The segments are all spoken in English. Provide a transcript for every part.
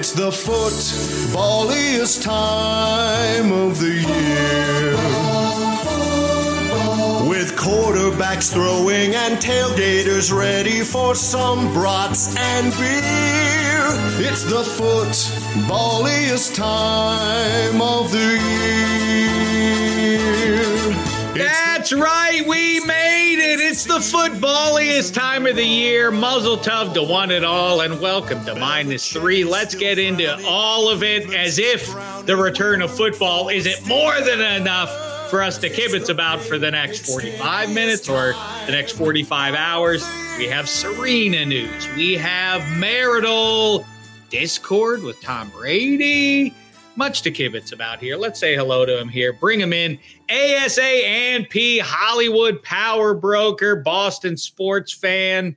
It's the footballiest time of the year. With quarterbacks throwing and tailgaters ready for some brats and beer. It's the footballiest time of the year. That's right, we made it. It's the footballiest time of the year. Muzzle tub to one and all, and welcome to minus three. Let's get into all of it as if the return of football isn't more than enough for us to kibitz about for the next 45 minutes or the next 45 hours. We have Serena news. We have marital discord with Tom Brady much to kibitz about here. Let's say hello to him here. Bring him in. ASA and P Hollywood power broker, Boston sports fan,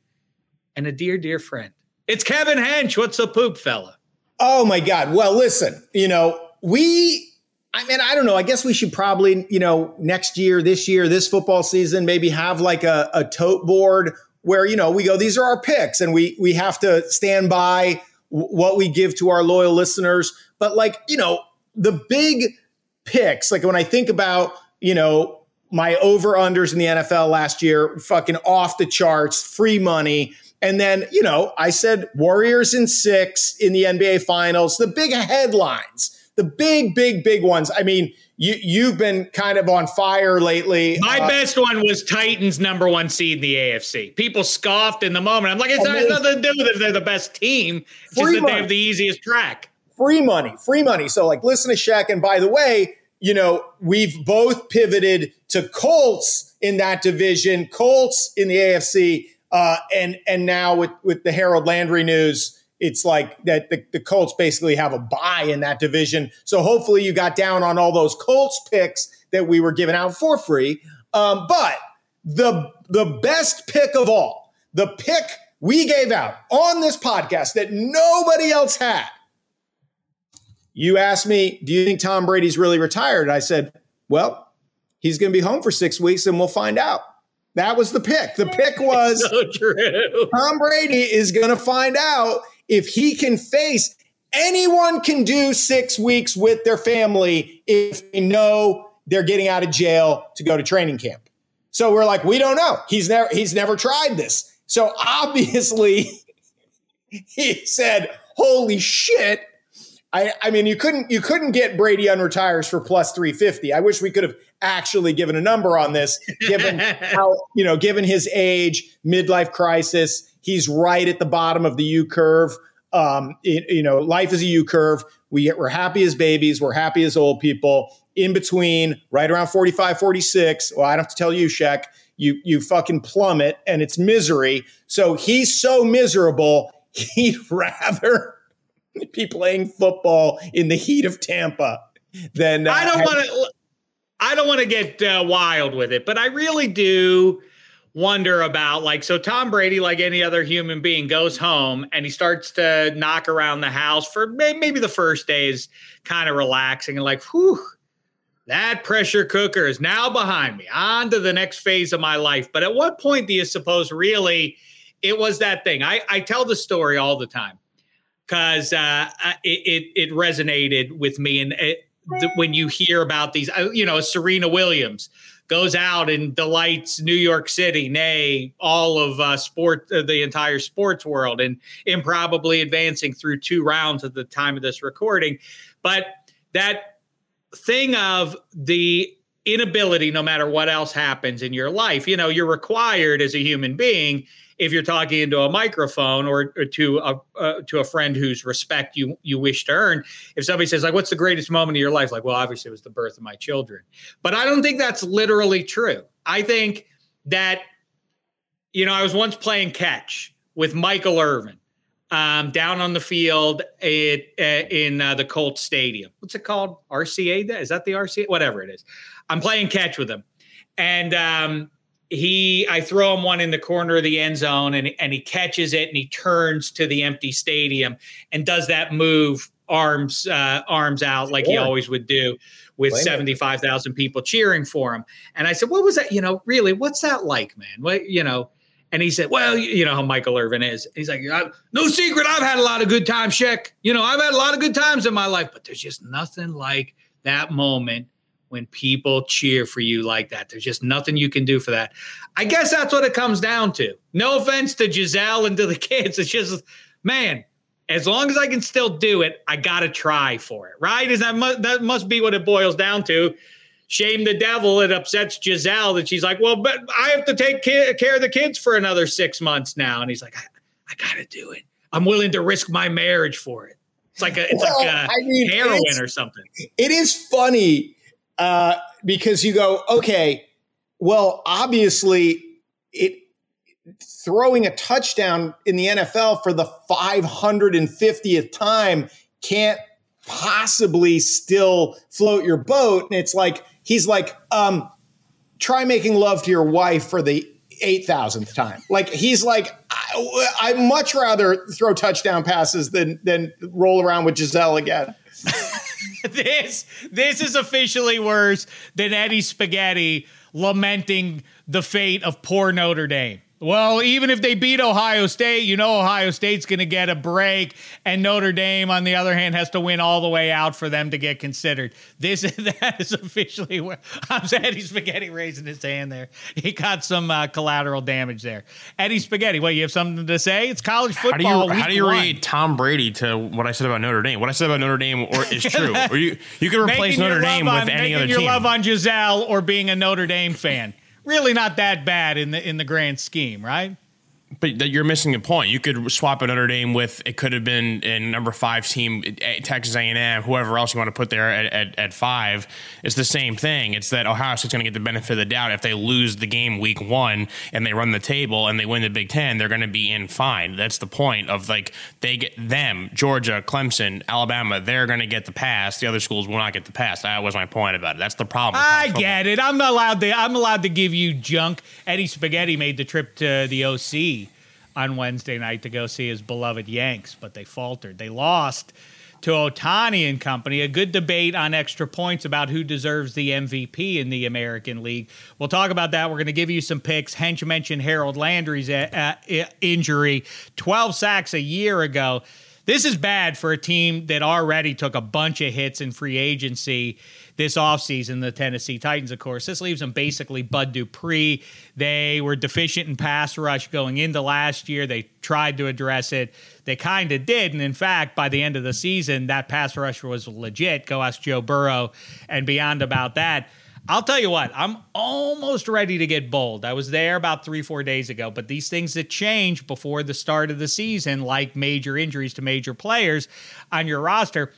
and a dear, dear friend. It's Kevin Hench. What's the poop, fella? Oh my God. Well, listen, you know, we I mean, I don't know. I guess we should probably, you know, next year, this year, this football season, maybe have like a, a tote board where, you know, we go, these are our picks and we we have to stand by what we give to our loyal listeners. But like, you know, the big picks, like when I think about, you know, my over unders in the NFL last year, fucking off the charts, free money. And then, you know, I said Warriors in six in the NBA finals, the big headlines, the big, big, big ones. I mean, you you've been kind of on fire lately. My uh, best one was Titans number one seed in the AFC. People scoffed in the moment. I'm like, it's not, nothing to do with if they're the best team. It's just that money. they have the easiest track. Free money, free money. So like, listen to Shaq. And by the way, you know, we've both pivoted to Colts in that division, Colts in the AFC, uh, and and now with with the Harold Landry news it's like that the, the, Colts basically have a buy in that division. So hopefully you got down on all those Colts picks that we were giving out for free. Um, but the the best pick of all, the pick we gave out on this podcast that nobody else had. You asked me, do you think Tom Brady's really retired? I said, well, he's going to be home for six weeks and we'll find out. That was the pick. The pick was so Tom Brady is going to find out if he can face anyone can do six weeks with their family if they know they're getting out of jail to go to training camp. So we're like, we don't know. He's never he's never tried this. So obviously he said, holy shit. I, I mean, you couldn't you couldn't get Brady unretires for plus 350. I wish we could have actually given a number on this, given how, you know, given his age, midlife crisis, He's right at the bottom of the U curve. Um, it, you know, life is a U curve. We, get, we're happy as babies. We're happy as old people. In between, right around 45, 46. Well, I don't have to tell you, Shaq. You, you fucking plummet and it's misery. So he's so miserable, he'd rather be playing football in the heat of Tampa than. Uh, I don't want to. I don't want to get uh, wild with it, but I really do wonder about like so Tom Brady like any other human being goes home and he starts to knock around the house for maybe the first day is kind of relaxing and like whew that pressure cooker is now behind me on to the next phase of my life but at what point do you suppose really it was that thing I, I tell the story all the time because uh, it, it, it resonated with me and it, when you hear about these you know Serena Williams goes out and delights New York City, nay, all of uh, sport, uh, the entire sports world, and improbably advancing through two rounds at the time of this recording. But that thing of the inability, no matter what else happens in your life, you know, you're required as a human being if you're talking into a microphone or, or to a uh, to a friend whose respect you you wish to earn if somebody says like what's the greatest moment of your life like well obviously it was the birth of my children but i don't think that's literally true i think that you know i was once playing catch with michael irvin um, down on the field at, uh, in uh, the Colts Stadium. What's it called? RCA? Is that the RCA? Whatever it is. I'm playing catch with him, and um, he I throw him one in the corner of the end zone and and he catches it and he turns to the empty stadium and does that move arms uh, arms out like he always would do with 75,000 people cheering for him. And I said, "What was that, you know, really? What's that like, man? What, you know, And he said, Well, you know how Michael Irvin is. He's like, No secret, I've had a lot of good times, Shaq. You know, I've had a lot of good times in my life, but there's just nothing like that moment when people cheer for you like that. There's just nothing you can do for that. I guess that's what it comes down to. No offense to Gisele and to the kids. It's just, man, as long as I can still do it, I got to try for it, right? Is that, mu- that must be what it boils down to shame the devil. It upsets Gisele that she's like, well, but I have to take care of the kids for another six months now. And he's like, I, I got to do it. I'm willing to risk my marriage for it. It's like a, it's well, like a I mean, heroin or something. It is funny uh, because you go, okay, well, obviously, it throwing a touchdown in the NFL for the 550th time can't possibly still float your boat. And it's like, he's like, um, try making love to your wife for the 8,000th time. Like, he's like, I, I'd much rather throw touchdown passes than, than roll around with Gisele again. this this is officially worse than Eddie Spaghetti lamenting the fate of poor Notre Dame. Well, even if they beat Ohio State, you know Ohio State's going to get a break, and Notre Dame, on the other hand, has to win all the way out for them to get considered. This that is officially where I'm Eddie Spaghetti raising his hand there. He got some uh, collateral damage there. Eddie Spaghetti, what you have something to say? It's college football. How do you how do you read Tom Brady to what I said about Notre Dame? What I said about Notre Dame or is true, or you you can replace Notre Dame on, with any other your team. love on Gisele or being a Notre Dame fan really not that bad in the in the grand scheme, right? But you're missing a point. You could swap a Notre Dame with it could have been a number five team, eh, Texas A&M, whoever else you want to put there at, at, at five. It's the same thing. It's that Ohio State's going to get the benefit of the doubt if they lose the game week one and they run the table and they win the Big Ten, they're going to be in fine. That's the point of like they get them, Georgia, Clemson, Alabama. They're going to get the pass. The other schools will not get the pass. That was my point about it. That's the problem. I get it. I'm allowed to. I'm allowed to give you junk. Eddie Spaghetti made the trip to the OC on Wednesday night to go see his beloved Yanks, but they faltered. They lost to Ohtani and company. A good debate on extra points about who deserves the MVP in the American League. We'll talk about that. We're going to give you some picks. Hench mentioned Harold Landry's uh, uh, injury, 12 sacks a year ago. This is bad for a team that already took a bunch of hits in free agency this offseason, the Tennessee Titans, of course. This leaves them basically Bud Dupree. They were deficient in pass rush going into last year. They tried to address it. They kind of did. And in fact, by the end of the season, that pass rush was legit. Go ask Joe Burrow and beyond about that. I'll tell you what, I'm almost ready to get bold. I was there about three, four days ago, but these things that change before the start of the season, like major injuries to major players on your roster,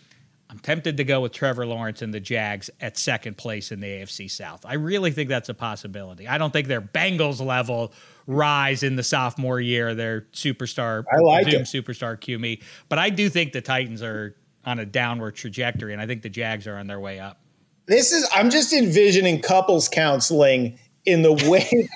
I'm tempted to go with Trevor Lawrence and the Jags at second place in the AFC South. I really think that's a possibility. I don't think their Bengals level rise in the sophomore year, their superstar, I like it. superstar QB. But I do think the Titans are on a downward trajectory, and I think the Jags are on their way up. This is I'm just envisioning couples counseling in the wake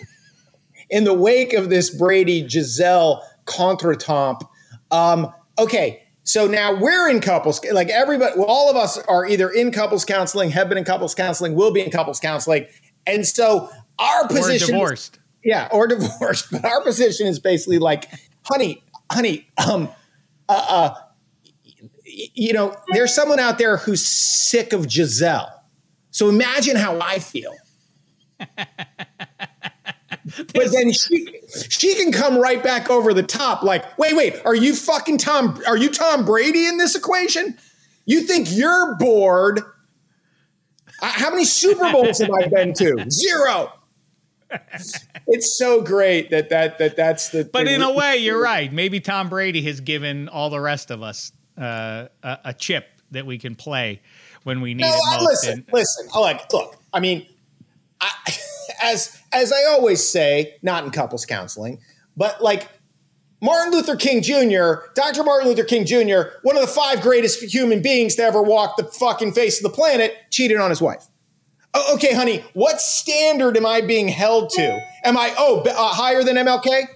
in the wake of this Brady Gisele contretemps. Um, okay, so now we're in couples, like everybody, well, all of us are either in couples counseling, have been in couples counseling, will be in couples counseling. And so our position. Or divorced. Is, yeah, or divorced. But our position is basically like, honey, honey, um, uh, uh, you know, there's someone out there who's sick of Gisele. So imagine how I feel. but then she she can come right back over the top like wait wait are you fucking tom are you tom brady in this equation? You think you're bored? How many super bowls have i been to? Zero. It's so great that that that that's the but in a way you're right. Maybe tom brady has given all the rest of us uh, a, a, chip that we can play when we need no, it most. listen and, listen like look i mean I, as as I always say, not in couples counseling, but like Martin Luther King Jr., Dr. Martin Luther King Jr., one of the five greatest human beings to ever walk the fucking face of the planet, cheated on his wife. Oh, okay, honey, what standard am I being held to? Am I, oh, uh, higher than MLK?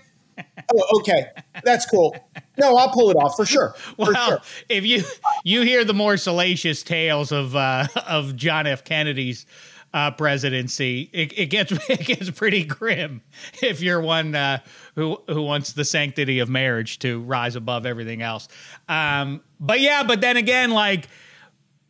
oh, okay, that's cool. No, I'll pull it off for sure. For well, sure. if you you hear the more salacious tales of uh, of John F. Kennedy's uh, presidency, it, it, gets it gets pretty grim if you're one uh, who who wants the sanctity of marriage to rise above everything else. Um, but yeah, but then again, like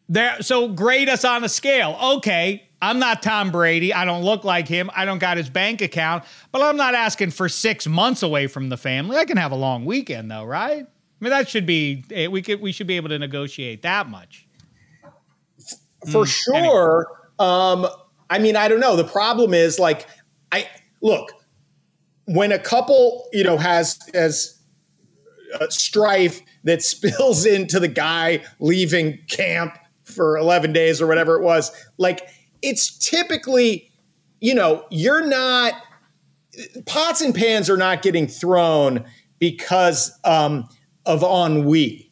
there, so grade us on a scale. Okay, I'm not Tom Brady. I don't look like him. I don't got his bank account, but I'm not asking for six months away from the family. I can have a long weekend though, right? I mean, that should be eh, we could we should be able to negotiate that much. For mm, sure. Anyway. Um, I mean, I don't know. The problem is like I look when a couple, you know, has has uh, strife that spills into the guy leaving camp for 11 days or whatever it was. Like it's typically, you know, you're not pots and pans are not getting thrown because um, of ennui.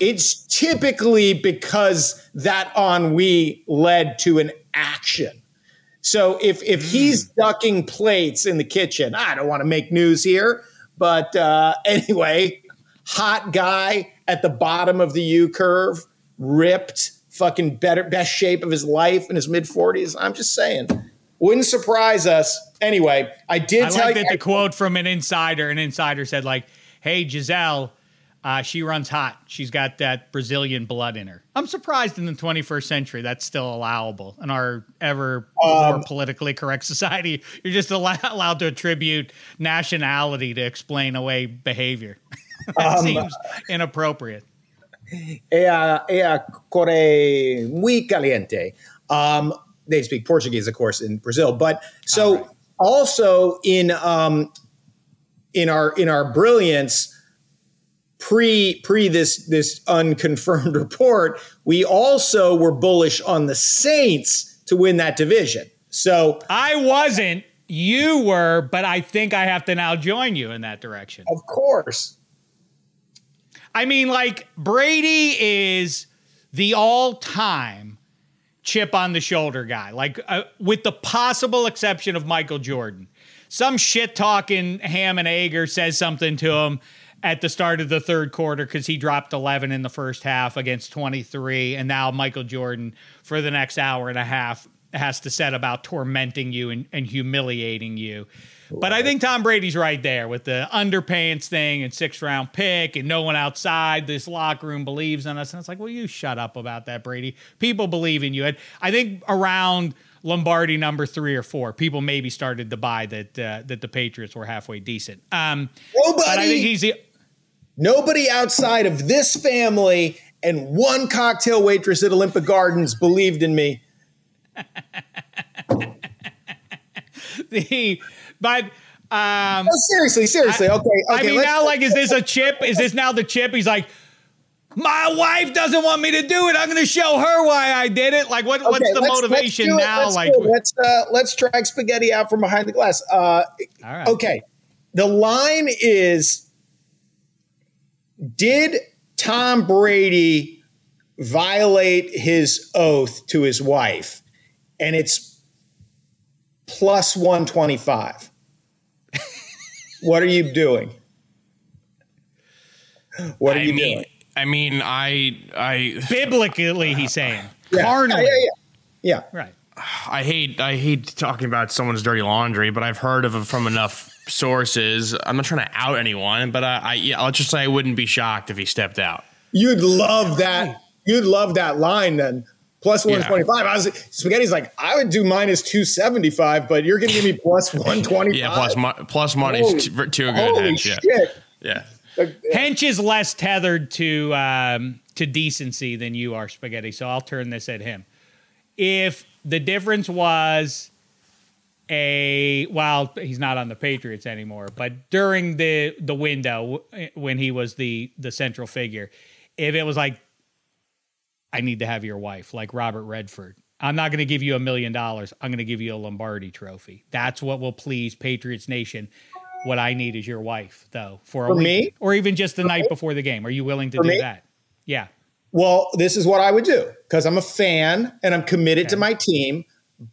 It's typically because that ennui led to an action. So if if mm. he's ducking plates in the kitchen, I don't want to make news here, but uh, anyway, hot guy at the bottom of the U curve, ripped, fucking better best shape of his life in his mid forties. I'm just saying, wouldn't surprise us. Anyway, I did. I like that the quote from an insider. An insider said like, "Hey Gisele." Uh, she runs hot. She's got that Brazilian blood in her. I'm surprised in the 21st century that's still allowable in our ever um, more politically correct society. You're just allow- allowed to attribute nationality to explain away behavior. that um, seems inappropriate. Ea, ea core muy caliente. Um, they speak Portuguese, of course, in Brazil. But so right. also in um, in our in our brilliance pre pre this this unconfirmed report, we also were bullish on the Saints to win that division. So I wasn't. You were, but I think I have to now join you in that direction. Of course. I mean, like Brady is the all-time chip on the shoulder guy, like uh, with the possible exception of Michael Jordan. Some shit talking ham and egger says something to him at the start of the third quarter because he dropped 11 in the first half against 23. And now Michael Jordan, for the next hour and a half, has to set about tormenting you and, and humiliating you. But I think Tom Brady's right there with the underpants thing and sixth round pick and no one outside this locker room believes in us. And it's like, well, you shut up about that, Brady. People believe in you. And I think around Lombardi number three or four, people maybe started to buy that uh, that the Patriots were halfway decent. Um, Nobody. But I think he's the Nobody outside of this family and one cocktail waitress at Olympic Gardens believed in me. the but um oh, seriously, seriously. I, okay, okay. I mean, now like, is this a chip? Is this now the chip? He's like, my wife doesn't want me to do it. I'm going to show her why I did it. Like, what, okay, what's the let's, motivation let's now? Let's like, let's uh, let's drag spaghetti out from behind the glass. Uh, right. Okay, the line is did Tom Brady violate his oath to his wife? And it's plus 125. what are you doing? What are I you mean, doing? I mean, I, I biblically, he's saying yeah. carnally. Yeah, yeah, yeah, yeah. Right. I hate, I hate talking about someone's dirty laundry, but I've heard of it from enough sources. I'm not trying to out anyone, but I, I yeah, I'll just say I wouldn't be shocked if he stepped out. You'd love that. You'd love that line then. Plus 125. Yeah. I was Spaghetti's like, I would do minus 275, but you're going to give me plus 125. yeah, plus, mo- plus money's too, too good. Holy Hench, shit. Yeah. yeah. Hench is less tethered to um, to decency than you are, Spaghetti. So I'll turn this at him. If the difference was a well, he's not on the Patriots anymore, but during the the window when he was the the central figure, if it was like, I need to have your wife, like Robert Redford. I'm not going to give you a million dollars. I'm going to give you a Lombardi trophy. That's what will please Patriots Nation. What I need is your wife, though, for, for me, or even just the for night me? before the game. Are you willing to for do me? that? Yeah. Well, this is what I would do because I'm a fan and I'm committed okay. to my team.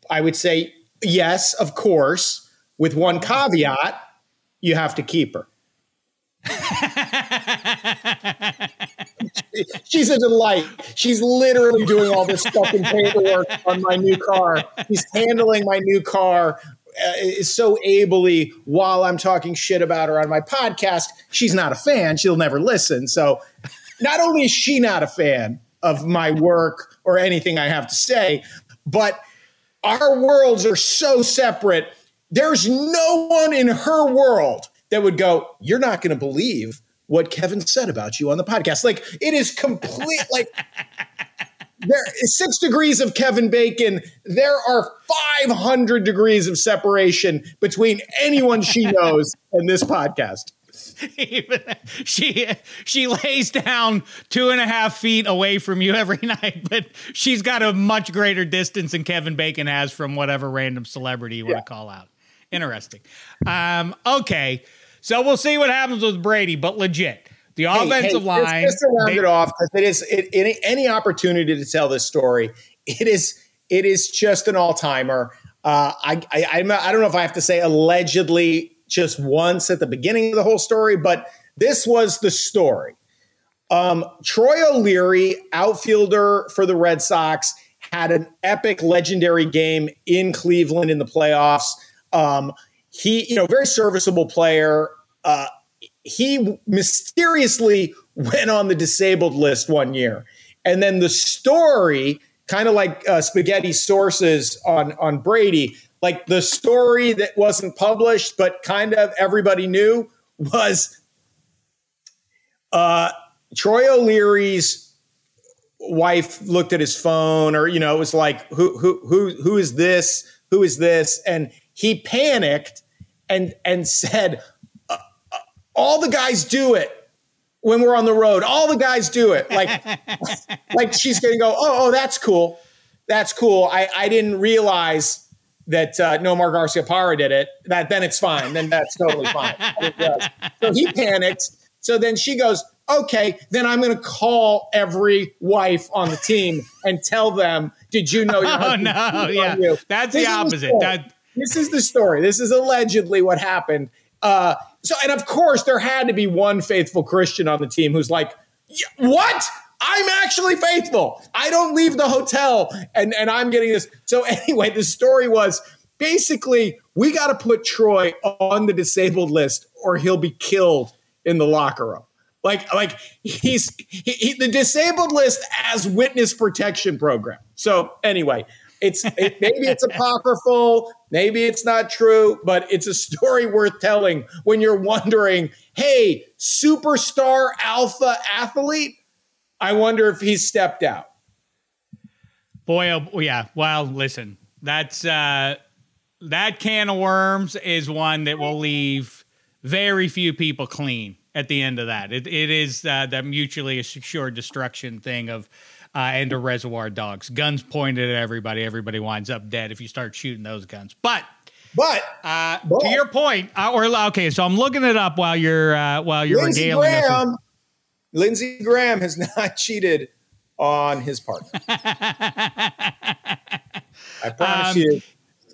I would say yes, of course, with one caveat you have to keep her. she's a delight. She's literally doing all this fucking paperwork on my new car. She's handling my new car uh, is so ably while I'm talking shit about her on my podcast. She's not a fan. She'll never listen. So not only is she not a fan of my work or anything I have to say, but our worlds are so separate. There's no one in her world that would go, You're not going to believe what Kevin said about you on the podcast. Like, it is complete, like, there is six degrees of Kevin Bacon. There are 500 degrees of separation between anyone she knows and this podcast. She she lays down two and a half feet away from you every night, but she's got a much greater distance than Kevin Bacon has from whatever random celebrity you yeah. want to call out. Interesting. Um, okay, so we'll see what happens with Brady, but legit. The hey, offensive hey, line. Just, just to round they, it off, because it is it, any, any opportunity to tell this story, it is it is just an all timer. Uh, I, I I'm I don't know if I have to say allegedly just once at the beginning of the whole story, but this was the story. Um, Troy O'Leary, outfielder for the Red Sox, had an epic, legendary game in Cleveland in the playoffs. Um, he, you know, very serviceable player. Uh, he mysteriously went on the disabled list one year, and then the story, kind of like uh, spaghetti sources on on Brady, like the story that wasn't published, but kind of everybody knew was uh, Troy O'Leary's wife looked at his phone, or you know, it was like, who who who who is this? Who is this? And he panicked and and said, uh, uh, all the guys do it when we're on the road. All the guys do it. Like like she's gonna go, oh, oh, that's cool. That's cool. I, I didn't realize that uh, Nomar Garciaparra did it, that then it's fine. Then that's totally fine. so he panicked. So then she goes, okay, then I'm going to call every wife on the team and tell them, did you know your husband? Oh, no. Yeah. You? That's this the opposite. The that- this is the story. This is allegedly what happened. Uh, so, and of course, there had to be one faithful Christian on the team who's like, what? I'm actually faithful. I don't leave the hotel and, and I'm getting this. So, anyway, the story was basically we got to put Troy on the disabled list or he'll be killed in the locker room. Like, like he's he, he, the disabled list as witness protection program. So, anyway, it's it, maybe it's apocryphal, maybe it's not true, but it's a story worth telling when you're wondering, hey, superstar alpha athlete I wonder if he's stepped out. Boy, oh, yeah. Well, listen, that's uh, that can of worms is one that will leave very few people clean at the end of that. It, it is uh, the mutually assured destruction thing of uh, and a reservoir dogs. Guns pointed at everybody. Everybody winds up dead if you start shooting those guns. But but, uh, but to your point, uh, or okay, so I'm looking it up while you're uh, while you're Lindsey regaling Graham, us. Lindsey Graham has not cheated on his partner. I promise um, you.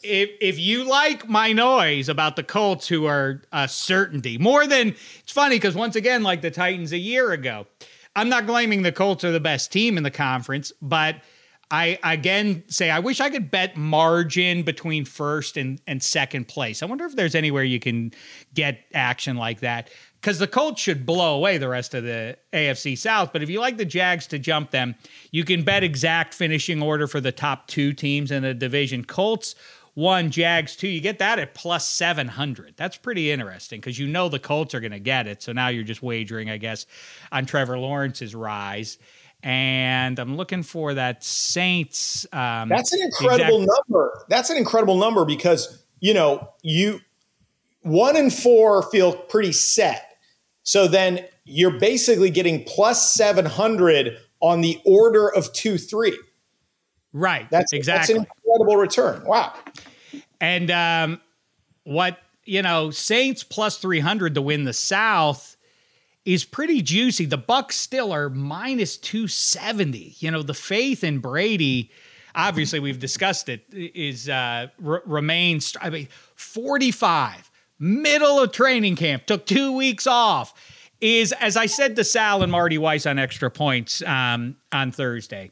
If if you like my noise about the Colts, who are a certainty more than it's funny because once again, like the Titans a year ago, I'm not claiming the Colts are the best team in the conference, but I again say I wish I could bet margin between first and, and second place. I wonder if there's anywhere you can get action like that because the Colts should blow away the rest of the AFC South. But if you like the Jags to jump them, you can bet exact finishing order for the top two teams in the division. Colts one, Jags two. You get that at plus 700. That's pretty interesting because you know the Colts are going to get it. So now you're just wagering, I guess, on Trevor Lawrence's rise. And I'm looking for that Saints. Um, That's an incredible exact- number. That's an incredible number because, you know, you one and four feel pretty set so then you're basically getting plus 700 on the order of 2 3. Right. That's exactly. That's an incredible return. Wow. And um, what, you know, Saints plus 300 to win the South is pretty juicy. The Bucks still are minus 270. You know, the faith in Brady, obviously we've discussed it, is uh, r- remains I mean 45 middle of training camp, took two weeks off. is as I said to Sal and Marty Weiss on Extra Points um, on Thursday.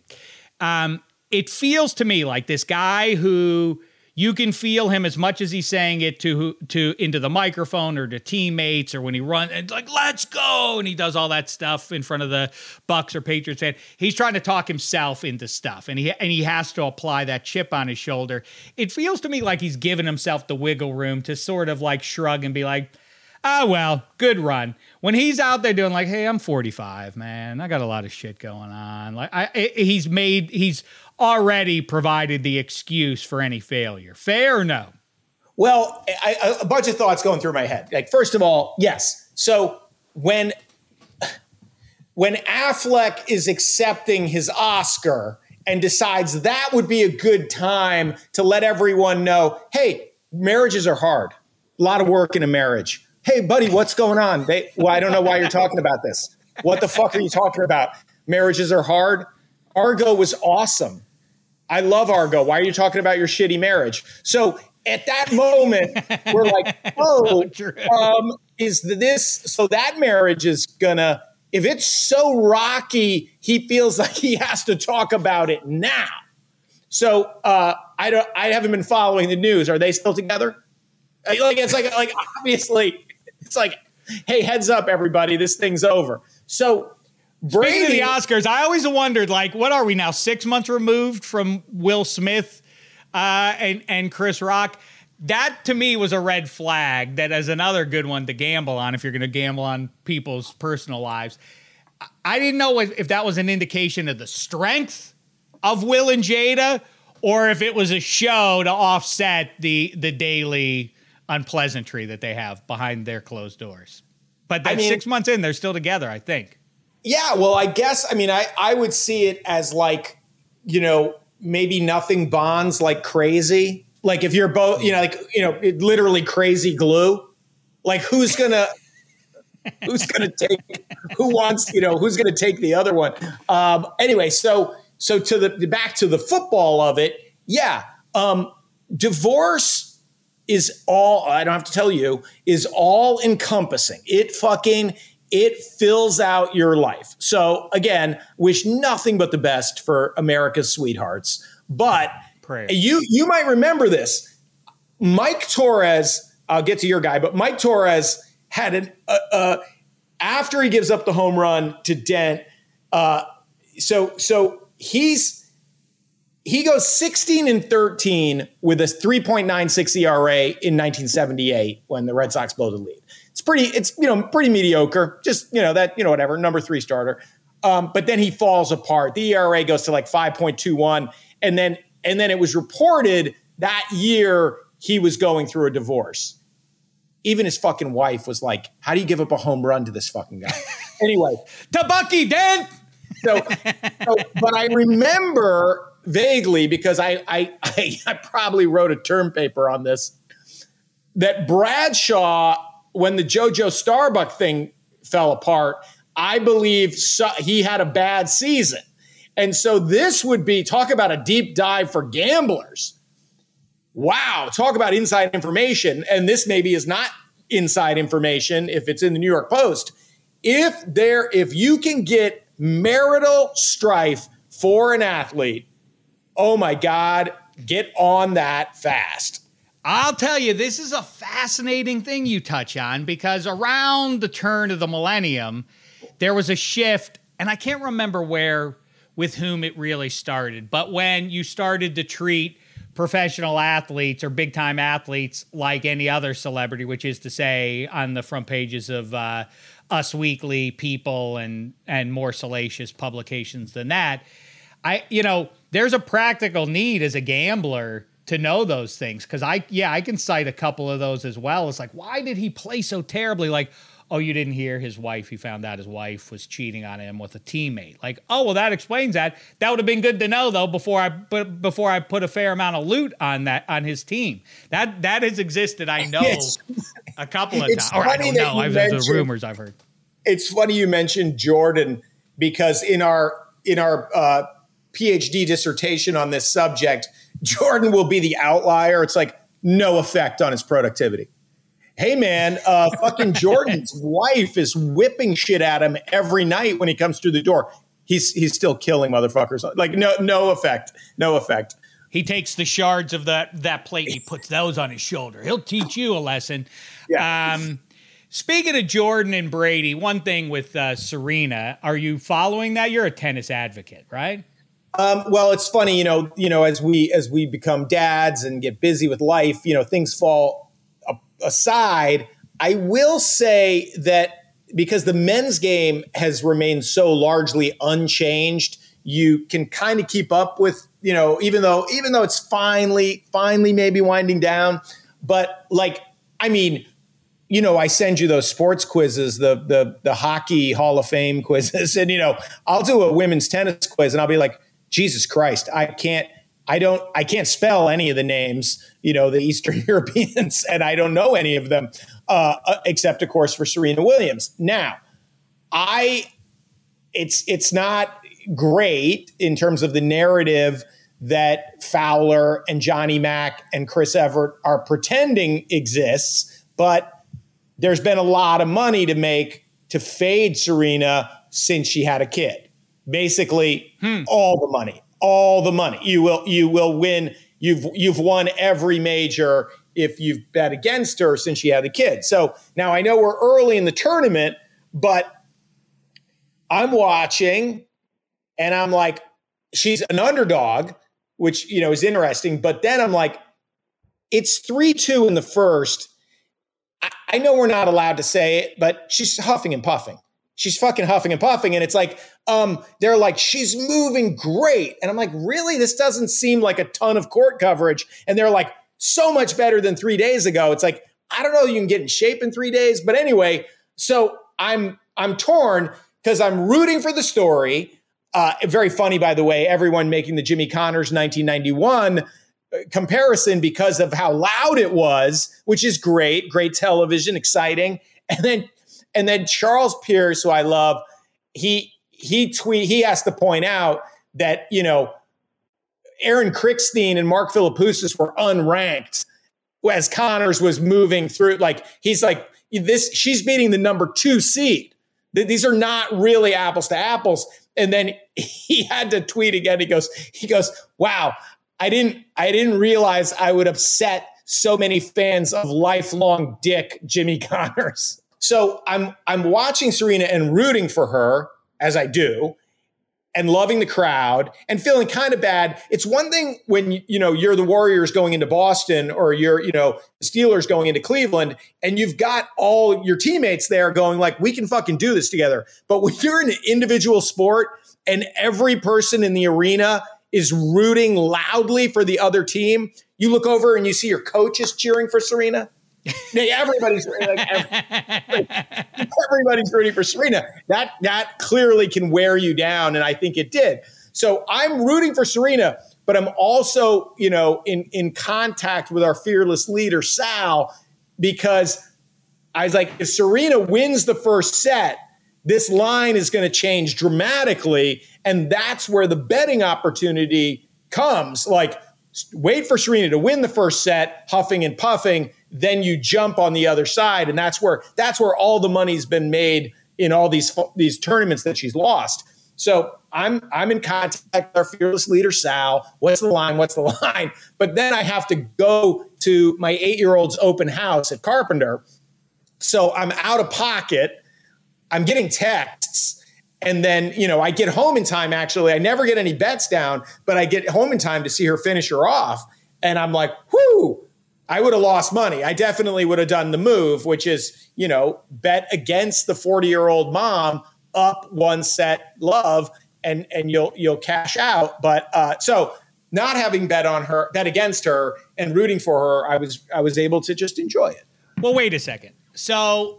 Um, it feels to me like this guy who you can feel him as much as he's saying it to to into the microphone or to teammates or when he runs and like let's go and he does all that stuff in front of the Bucks or Patriots fan. He's trying to talk himself into stuff and he and he has to apply that chip on his shoulder. It feels to me like he's giving himself the wiggle room to sort of like shrug and be like, "Ah, well, good run." When he's out there doing like, "Hey, I'm 45, man. I got a lot of shit going on." Like I he's made he's already provided the excuse for any failure. Fair or no? Well, I, a bunch of thoughts going through my head. Like, first of all, yes. So when when Affleck is accepting his Oscar and decides that would be a good time to let everyone know, hey, marriages are hard. A lot of work in a marriage. Hey, buddy, what's going on? They, well, I don't know why you're talking about this. What the fuck are you talking about? Marriages are hard. Argo was awesome. I love Argo. Why are you talking about your shitty marriage? So at that moment, we're like, oh, so um, is this so that marriage is gonna if it's so rocky, he feels like he has to talk about it now. So uh, I don't. I haven't been following the news. Are they still together? Like it's like like obviously it's like, hey, heads up, everybody, this thing's over. So Brady, Speaking of the Oscars, I always wondered, like, what are we now? Six months removed from Will Smith uh, and and Chris Rock. That to me was a red flag. That is another good one to gamble on if you're going to gamble on people's personal lives. I didn't know if that was an indication of the strength of Will and Jada, or if it was a show to offset the the daily unpleasantry that they have behind their closed doors. But that I mean, six months in, they're still together. I think. Yeah, well, I guess I mean I I would see it as like you know maybe nothing bonds like crazy. Like if you're both you know like you know literally crazy glue. Like who's gonna who's gonna take who wants you know who's gonna take the other one? Um, anyway, so so to the back to the football of it, yeah. Um, divorce is all I don't have to tell you is all encompassing. It fucking it fills out your life. So again, wish nothing but the best for America's sweethearts. But Pray. you you might remember this. Mike Torrez, I'll get to your guy, but Mike Torrez had an uh, uh, after he gives up the home run to Dent. Uh, so so he's he goes 16 and 13 with a 3.96 ERA in 1978 when the Red Sox blow the lead it's pretty, it's, you know, pretty mediocre. Just, you know, that, you know, whatever, number three starter. Um, but then he falls apart. The ERA goes to like 5.21. And then, and then it was reported that year he was going through a divorce. Even his fucking wife was like, How do you give up a home run to this fucking guy? anyway. to Bucky Dent. So, so, but I remember vaguely because I, I, I, I probably wrote a term paper on this that Bradshaw when the JoJo Starbuck thing fell apart, I believe so, he had a bad season. And so this would be talk about a deep dive for gamblers. Wow, talk about inside information. And this maybe is not inside information if it's in the New York Post. If there if you can get marital strife for an athlete, oh my god, get on that fast. I'll tell you, this is a fascinating thing you touch on because around the turn of the millennium, there was a shift, and I can't remember where with whom it really started, but when you started to treat professional athletes or big time athletes like any other celebrity, which is to say, on the front pages of uh, Us Weekly, People, and and more salacious publications than that. I, you know, there's a practical need as a gambler to know those things because I yeah I can cite a couple of those as well. It's like why did he play so terribly? Like oh you didn't hear his wife. He found out his wife was cheating on him with a teammate. Like oh well that explains that. That would have been good to know though before I but before I put a fair amount of loot on that on his team. That that has existed. I know a couple of times. Or I don't know. I've the rumors I've heard. It's funny you mentioned Jordan because in our in our uh, PhD dissertation on this subject Jordan will be the outlier. It's like no effect on his productivity. hey man, uh, fucking Jordan's wife is whipping shit at him every night when he comes through the door. He's he's still killing motherfuckers. Like no no effect, no effect. He takes the shards of that that plate and he puts those on his shoulder. He'll teach you a lesson. Yeah. Um, speaking of Jordan and Brady, one thing with uh, Serena, are you following that? You're a tennis advocate, right? Um, well, it's funny, you know, you know, as we as we become dads and get busy with life, you know, things fall aside. I will say that because the men's game has remained so largely unchanged, you can kind of keep up with, you know, even though even though it's finally finally maybe winding down, but like I mean, you know, I send you those sports quizzes, the the the hockey Hall of Fame quizzes, and you know, I'll do a women's tennis quiz, and I'll be like, Jesus Christ, I can't, I don't, I can't spell any of the names, you know, the Eastern Europeans, and I don't know any of them, uh, uh, except of course for Serena Williams. Now, I, it's it's not great in terms of the narrative that Fowler and Johnny Mac and Chris Evert are pretending exists, but there's been a lot of money to make to fade Serena since she had a kid basically hmm. all the money, all the money. You will you will win. You've you've won every major if you've bet against her since she had a kid. So now I know we're early in the tournament, but I'm watching and I'm like, she's an underdog, which you know is interesting. But then I'm like, it's three two in the first. I, I know we're not allowed to say it, but she's huffing and puffing she's fucking huffing and puffing. And it's like, um, they're like, she's moving great. And I'm like, really? This doesn't seem like a ton of court coverage. And they're like, so much better than three days ago. It's like, I don't know, you can get in shape in three days. But anyway, so I'm I'm torn because I'm rooting for the story. Uh, very funny, by the way, everyone making the Jimmy Connors 1991 uh, comparison because of how loud it was, which is great, great television, exciting. And then and then Charles Pierce, who I love, he he tweet he has to point out that you know Aaron Krickstein and Mark Philippoussis were unranked as Connors was moving through. Like he's like this, she's beating the number two seed. These are not really apples to apples. And then he had to tweet again. He goes, he goes, wow, I didn't, I didn't realize I would upset so many fans of lifelong dick Jimmy Connors. So I'm I'm watching Serena and rooting for her as I do and loving the crowd and feeling kind of bad. It's one thing when you know you're the Warriors going into Boston or you're you know the Steelers going into Cleveland and you've got all your teammates there going like we can fucking do this together. But when you're in an individual sport and every person in the arena is rooting loudly for the other team, you look over and you see your coaches cheering for Serena everybody's like, everybody's rooting for Serena. That that clearly can wear you down, and I think it did. So I'm rooting for Serena, but I'm also, you know, in in contact with our fearless leader Sal because I was like, if Serena wins the first set, this line is going to change dramatically, and that's where the betting opportunity comes. Like, wait for Serena to win the first set, huffing and puffing then you jump on the other side, and that's where that's where all the money's been made in all these these tournaments that she's lost. So I'm I'm in contact with our fearless leader Sal. What's the line? What's the line? But then I have to go to my eight year old's open house at Carpenter. So I'm out of pocket. I'm getting texts. And then, you know, I get home in time actually. I never get any bets down, but I get home in time to see her finish her off. And I'm like, whoo, I would have lost money. I definitely would have done the move, which is, you know, bet against the 40 year old mom up one set love and and you'll you'll cash out. But uh, so not having bet on her, bet against her and rooting for her, I was I was able to just enjoy it. Well, wait a second. So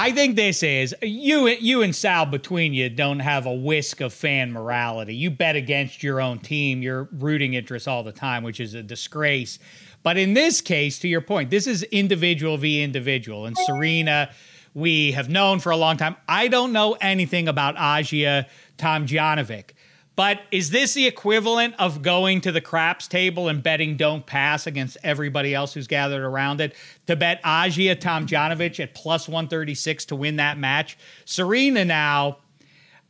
I think this is you you and Sal between you don't have a whisk of fan morality. You bet against your own team, your rooting interests all the time, which is a disgrace. But in this case, to your point, this is individual v individual. And Serena, we have known for a long time. I don't know anything about Ajla Tomljanovic, But is this the equivalent of going to the craps table and betting don't pass against everybody else who's gathered around it? To bet Ajla Tomljanovic at plus 136 to win that match. Serena now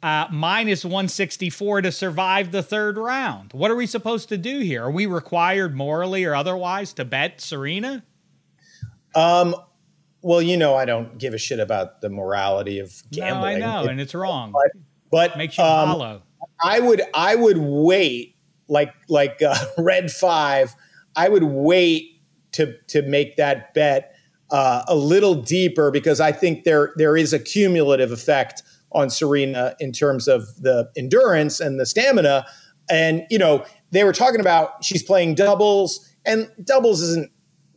uh, minus 164 to survive the third round. What are we supposed to do here? Are we required morally or otherwise to bet Serena? Um, well, you know, I don't give a shit about the morality of gambling. No, I know, and it's wrong. But, but makes you um, follow. I would I would wait like like uh, red five. I would wait to to make that bet uh, a little deeper because I think there there is a cumulative effect on Serena in terms of the endurance and the stamina. And you know they were talking about she's playing doubles, and doubles isn't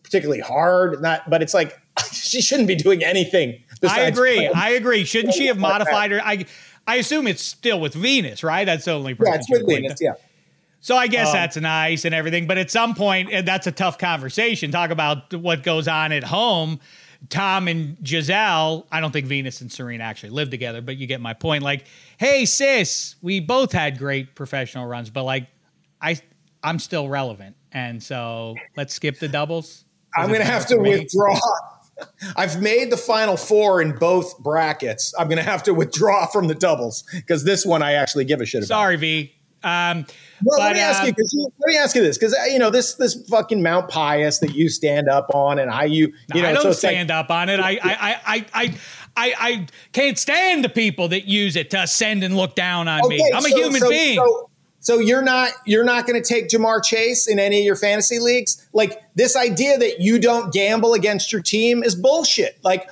particularly hard. Not, but it's like she shouldn't be doing anything. I agree. I agree. Shouldn't she have modified her? I I assume it's still with Venus, right? That's the only yeah, it's with Venus, yeah. So I guess um, that's nice and everything, but at some point, that's a tough conversation. Talk about what goes on at home. Tom and Gisele, I don't think Venus and Serena actually live together, but you get my point. Like, hey, sis, we both had great professional runs, but like, I, I'm still relevant, and so let's skip the doubles. I'm going to have to withdraw. I've made the final four in both brackets. I'm going to have to withdraw from the doubles because this one I actually give a shit about. Sorry, V. Um, well, but, let me ask you. Um, let me ask you this, because uh, you know this this fucking Mount Pius that you stand up on, and I you you know I don't so stand like, up on it. I I I I. I I, I can't stand the people that use it to ascend and look down on okay, me. I'm a so, human so, being. So, so you're not you're not going to take Ja'Marr Chase in any of your fantasy leagues? Like this idea that you don't gamble against your team is bullshit. Like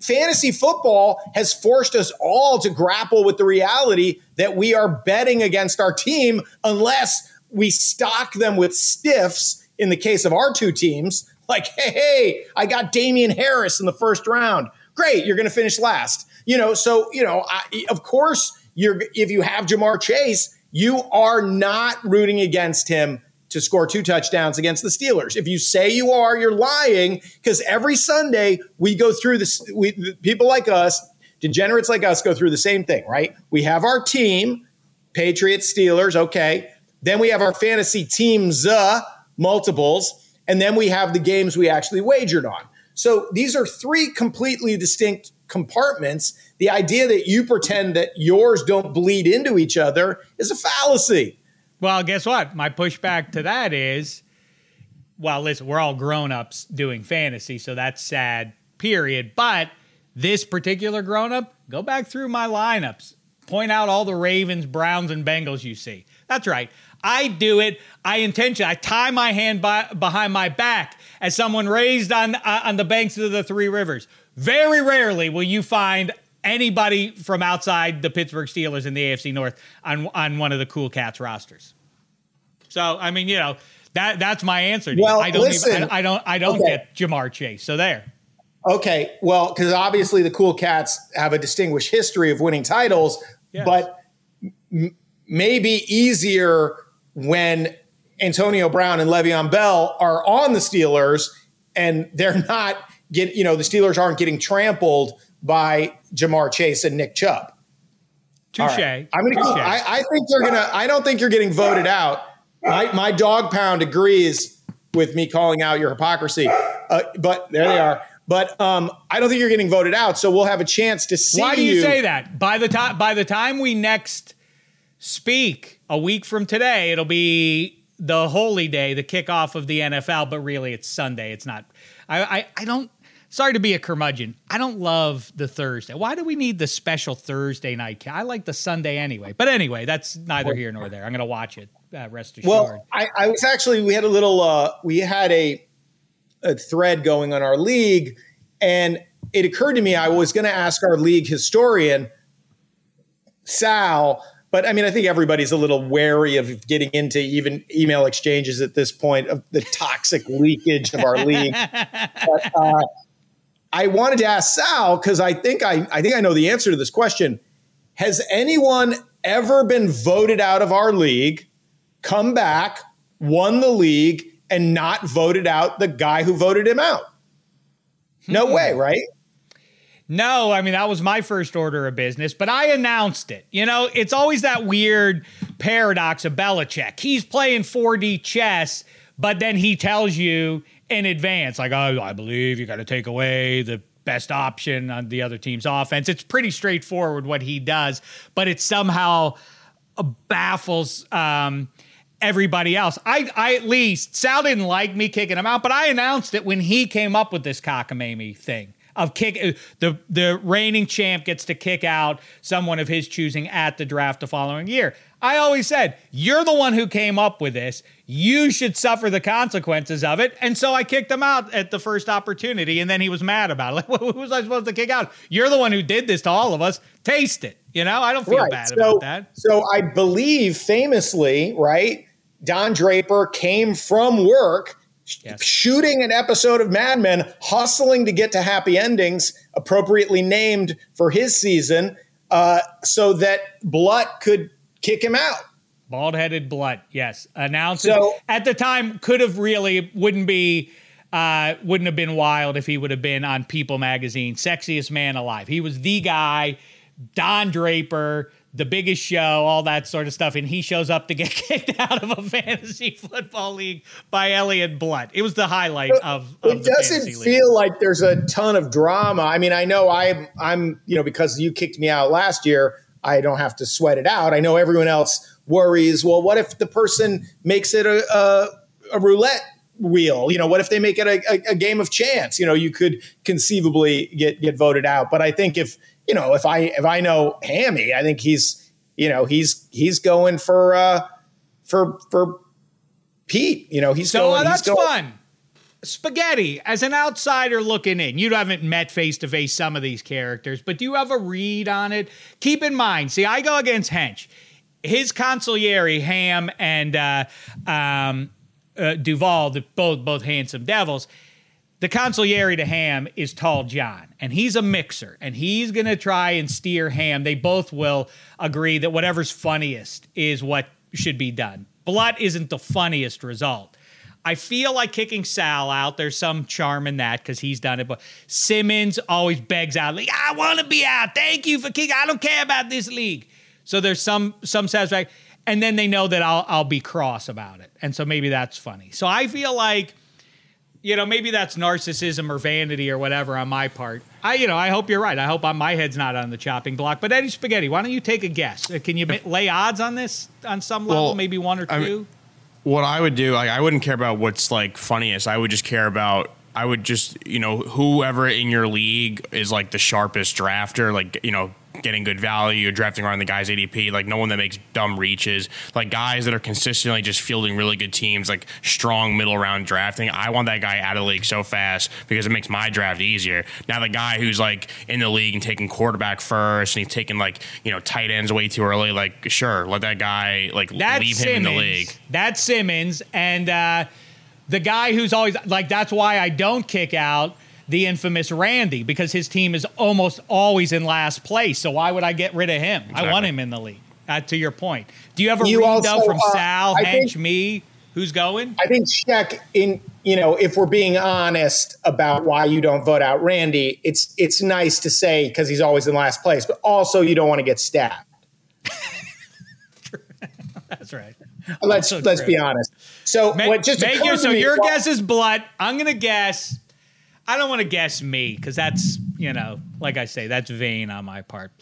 fantasy football has forced us all to grapple with the reality that we are betting against our team unless we stock them with stiffs in the case of our two teams. Like, hey, hey, I got Damien Harris in the first round. Great, you're going to finish last. You know, so you know, I, of course, you're if you have Ja'Marr Chase you are not rooting against him to score two touchdowns against the Steelers. If you say you are, you're lying because every Sunday we go through this. We people like us, degenerates like us, go through the same thing, right? We have our team, Patriots, Steelers, okay. Then we have our fantasy teams, uh, multiples, and then we have the games we actually wagered on. So these are three completely distinct compartments, the idea that you pretend that yours don't bleed into each other is a fallacy. Well, guess what? My pushback to that is well, listen, we're all grown ups doing fantasy, so that's sad, period. But this particular grown up, go back through my lineups, point out all the Ravens, Browns, and Bengals you see. That's right. I do it. I intention. I tie my hand by, behind my back as someone raised on uh, on the banks of the three rivers. Very rarely will you find anybody from outside the Pittsburgh Steelers in the AFC North on on one of the Cool Cats rosters. So I mean, you know that that's my answer. well, I don't listen, even, I, don't I don't okay. get Ja'Marr Chase. So there. Okay, well, because obviously the Cool Cats have a distinguished history of winning titles, yes. but m- maybe easier when Antonio Brown and Le'Veon Bell are on the Steelers and they're not get you know the Steelers aren't getting trampled by Ja'Marr Chase and Nick Chubb. Touche. Right. I'm gonna. Touché. I, I think you're gonna. I don't think you're getting voted out. My my dog pound agrees with me calling out your hypocrisy. Uh, but there they are. But um, I don't think you're getting voted out. So we'll have a chance to see. Why do you, you say that? By the time by the time we next speak a week from today, it'll be the holy day, the kickoff of the NFL. But really, it's Sunday. It's not. I, I, I don't sorry to be a curmudgeon. I don't love the Thursday. Why do we need the special Thursday night? I like the Sunday anyway. But anyway, that's neither here nor there. I'm going to watch it. Uh, rest assured. Well, I, I, was actually we had a little uh, we had a a thread going on our league, and it occurred to me I was going to ask our league historian Sal. But I mean, I think everybody's a little wary of getting into even email exchanges at this point of the toxic leakage of our league. But, uh, I wanted to ask Sal because I think I, I think I know the answer to this question. Has anyone ever been voted out of our league, come back, won the league, and not voted out the guy who voted him out? No hmm. way, right? No, I mean that was my first order of business, but I announced it. You know, it's always that weird paradox of Belichick. He's playing 4D chess, but then he tells you in advance, like, "Oh, I believe you got to take away the best option on the other team's offense." It's pretty straightforward what he does, but it somehow baffles. Um, everybody else. I, I at least Sal didn't like me kicking him out, but I announced it when he came up with this cockamamie thing of kick the the reigning champ gets to kick out someone of his choosing at the draft the following year. I always said, you're the one who came up with this. You should suffer the consequences of it. And so I kicked him out at the first opportunity, and then he was mad about it. Like, who was I supposed to kick out? You're the one who did this to all of us. Taste it. You know, I don't feel right. bad so, about that. So I believe famously, right? Don Draper came from work yes. shooting an episode of Mad Men, hustling to get to happy endings, appropriately named for his season, uh, so that Blutt could kick him out. Bald headed Blutt, yes. Announced so, at the time could have really wouldn't be uh, wouldn't have been wild if he would have been on People magazine, sexiest man alive. He was the guy, Don Draper the biggest show, all that sort of stuff, and he shows up to get kicked out of a fantasy football league by Elliot Blutt. It was the highlight of, of It doesn't feel like there's a ton of drama. I mean, I know I'm I'm you know because you kicked me out last year, I don't have to sweat it out. I know everyone else worries. Well, what if the person makes it a, a, a roulette wheel. You know, what if they make it a, a, a, game of chance? You know, you could conceivably get get voted out. But I think if you know, if I if I know Hammy, I think he's you know he's he's going for uh for for Pete. You know, he's so going. Uh, that's going, fun. Spaghetti, as an outsider looking in, you haven't met face to face some of these characters, but do you have a read on it? Keep in mind, see, I go against Hench. His consigliere, Ham and uh, um, uh, Duvall, the, both both handsome devils the consigliere to Ham is Tall John, and he's a mixer, and he's to try and steer Ham. They both will agree that whatever's funniest is what should be done. Blutt isn't the funniest result. I feel like kicking Sal out. There's some charm in that because he's done it. But Simmons always begs out, like, I want to be out. Thank you for kicking. I don't care about this league. So there's some some satisfaction. And then they know that I'll I'll be cross about it. And so maybe that's funny. So I feel like you know, maybe that's narcissism or vanity or whatever on my part. I, you know, I hope you're right. I hope my head's not on the chopping block. But Eddie Spaghetti, why don't you take a guess? Uh, can you lay odds on this on some level, well, maybe one or two? I mean, what I would do, like, I wouldn't care about what's like funniest. I would just care about I would just, you know, whoever in your league is like the sharpest drafter, like, you know, getting good value, You're drafting around the guy's ADP, like no one that makes dumb reaches, like guys that are consistently just fielding really good teams, like strong middle round drafting. I want that guy out of the league so fast because it makes my draft easier. Now the guy who's like in the league and taking quarterback first and he's taking like, you know, tight ends way too early, like sure, let that guy like That's leave Simmons. him in the league. That's Simmons and uh the guy who's always like that's why I don't kick out the infamous Randy because his team is almost always in last place. So why would I get rid of him? Exactly. I want him in the league. Uh, to your point, do you have a you read also, from uh, Sal, I Hench, think, me? Who's going? I think Sheck. In you know, if we're being honest about why you don't vote out Randy, it's it's nice to say because he's always in last place, but also you don't want to get stabbed. That's right. Let's let's true. be honest. So Ma- what just your, so your guess is Blutt. I'm gonna guess I don't want to guess me because that's you know, like I say, that's vain on my part.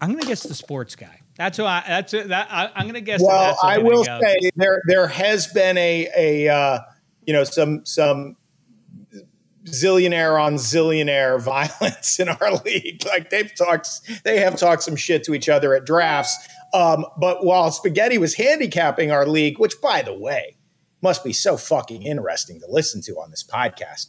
I'm gonna guess the sports guy. That's who I. That's that. I, am gonna guess. Well, I will go. say there there has been a a uh, you know some some zillionaire on zillionaire violence in our league. Like they've talked, they have talked some shit to each other at drafts. Um, but while Spaghetti was handicapping our league, which by the way must be so fucking interesting to listen to on this podcast.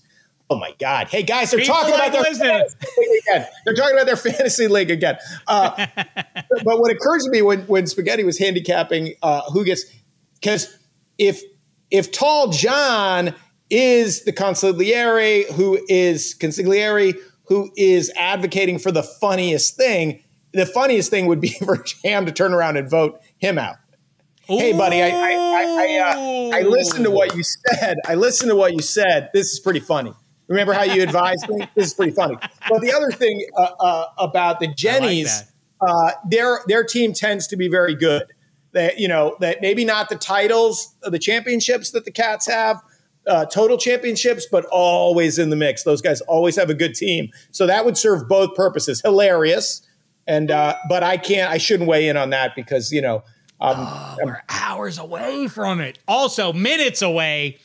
Oh my God! Hey guys, they're People talking like about their fantasy league again. They're talking about their fantasy league again. Uh, but what occurs to me when when Spaghetti was handicapping uh, who gets because if if Tall John is the consigliere who is consigliere who is advocating for the funniest thing, the funniest thing would be for Ham to turn around and vote him out. Ooh. Hey, buddy, I I, I, I, uh, I listened to what you said. I listened to what you said. This is pretty funny. Remember how you advised me? This is pretty funny. but the other thing uh, uh, about the Jennies, like uh, their their team tends to be very good. That you know that maybe not the titles, the championships that the Cats have, uh, total championships, but always in the mix. Those guys always have a good team, so that would serve both purposes. Hilarious, and uh, but I can't, I shouldn't weigh in on that because you know. Um, oh, we're hours away from it. Also, minutes away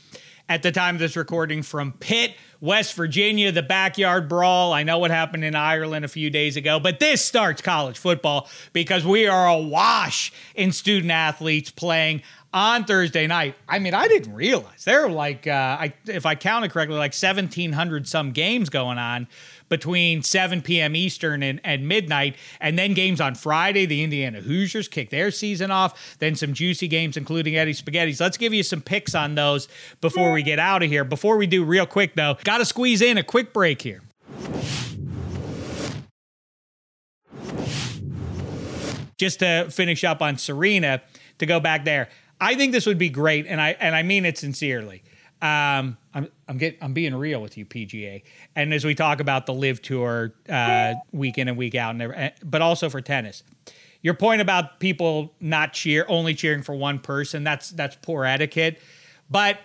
at the time of this recording from Pitt, West Virginia, the backyard brawl. I know what happened in Ireland a few days ago, but this starts college football because we are awash in student athletes playing on Thursday night. I mean, I didn't realize there were like, uh, I, if I counted correctly, like 1,700 some games going on between 7 p.m. Eastern and, and midnight. And then games on Friday. The Indiana Hoosiers kick their season off. Then some juicy games, including Eddie Spaghetti's. Let's give you some picks on those before we get out of here. Before we do, real quick though, got to squeeze in a quick break here. Just to finish up on Serena, to go back there. I think this would be great, and I and I mean it sincerely. Um, I'm I'm getting I'm being real with you, PGA. And as we talk about the LIV Tour uh, week in and week out, and eh, but also for tennis, your point about people not cheer only cheering for one person that's that's poor etiquette. But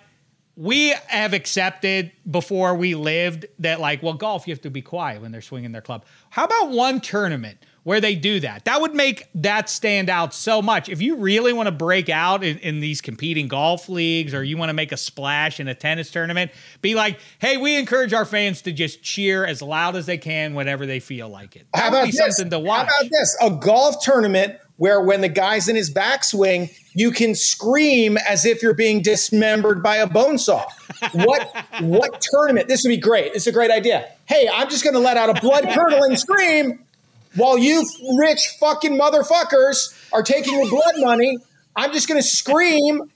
we have accepted before we lived that like well golf you have to be quiet when they're swinging their club. How about one tournament where they do that. That would make that stand out so much. If you really want to break out in, in, these competing golf leagues or you want to make a splash in a tennis tournament, be like, hey, we encourage our fans to just cheer as loud as they can whenever they feel like it. That How about this? something to watch. How about this? A golf tournament where when the guy's in his backswing, you can scream as if you're being dismembered by a bone saw. What what tournament? This would be great. It's a great idea. Hey, I'm just going to let out a blood curdling scream while you rich fucking motherfuckers are taking your blood money, I'm just going to scream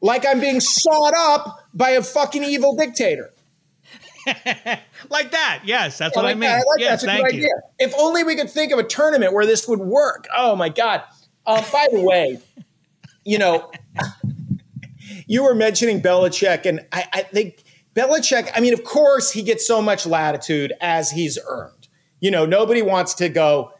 like I'm being sawed up by a fucking evil dictator. like that. Yes, that's yeah, what like I mean. I like yes, that's thank you. Idea. If only we could think of a tournament where this would work. Oh my god. Um, by the way, you know, you were mentioning Belichick, and I, I think Belichick. I mean, of course, he gets so much latitude as he's earned you know, nobody wants to go,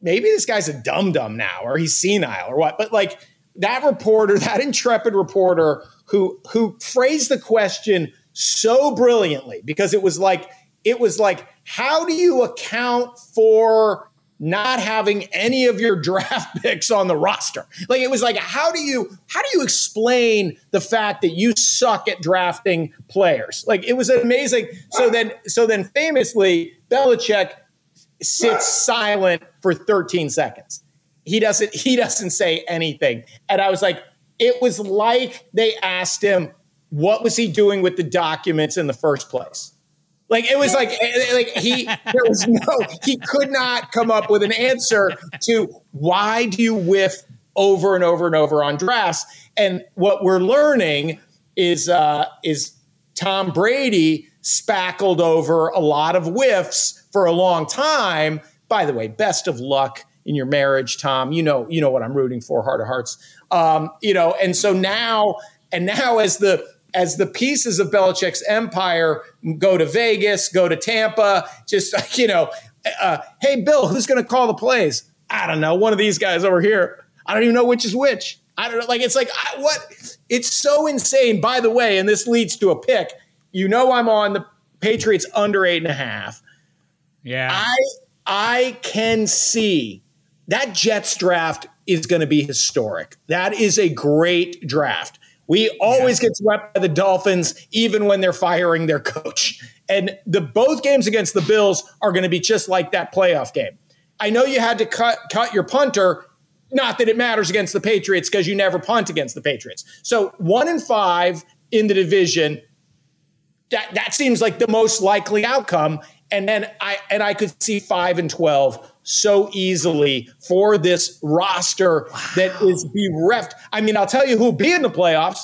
maybe this guy's a dum dum now or he's senile or what. But like that reporter, that intrepid reporter who who phrased the question so brilliantly because it was like it was like how do you account for not having any of your draft picks on the roster. Like it was like how do you how do you explain the fact that you suck at drafting players? Like it was amazing. So then so then famously Belichick sits silent for 13 seconds. He doesn't he doesn't say anything. And I was like, it was like they asked him what was he doing with the documents in the first place. Like it was like like he there was no he could not come up with an answer to why do you whiff over and over and over on drafts. And what we're learning is uh, is Tom Brady spackled over a lot of whiffs for a long time. By the way, best of luck in your marriage, Tom. You know, you know what I'm rooting for, heart of hearts. Um, you know, and so now, and now as the as the pieces of Belichick's empire go to Vegas, go to Tampa, just you know, uh, hey Bill, who's going to call the plays? I don't know. One of these guys over here. I don't even know which is which. I don't know. Like it's like I, what? It's so insane. By the way, and this leads to a pick. You know, I'm on the Patriots under eight and a half. Yeah. I I can see that Jets draft is going to be historic. That is a great draft. We always yeah. get swept by the Dolphins, even when they're firing their coach. And the both games against the Bills are going to be just like that playoff game. I know you had to cut cut your punter. Not that it matters against the Patriots because you never punt against the Patriots. So one and five in the division. That that seems like the most likely outcome and then I and I could see five and twelve so easily for this roster wow. that is bereft. I mean, I'll tell you who'll be in the playoffs.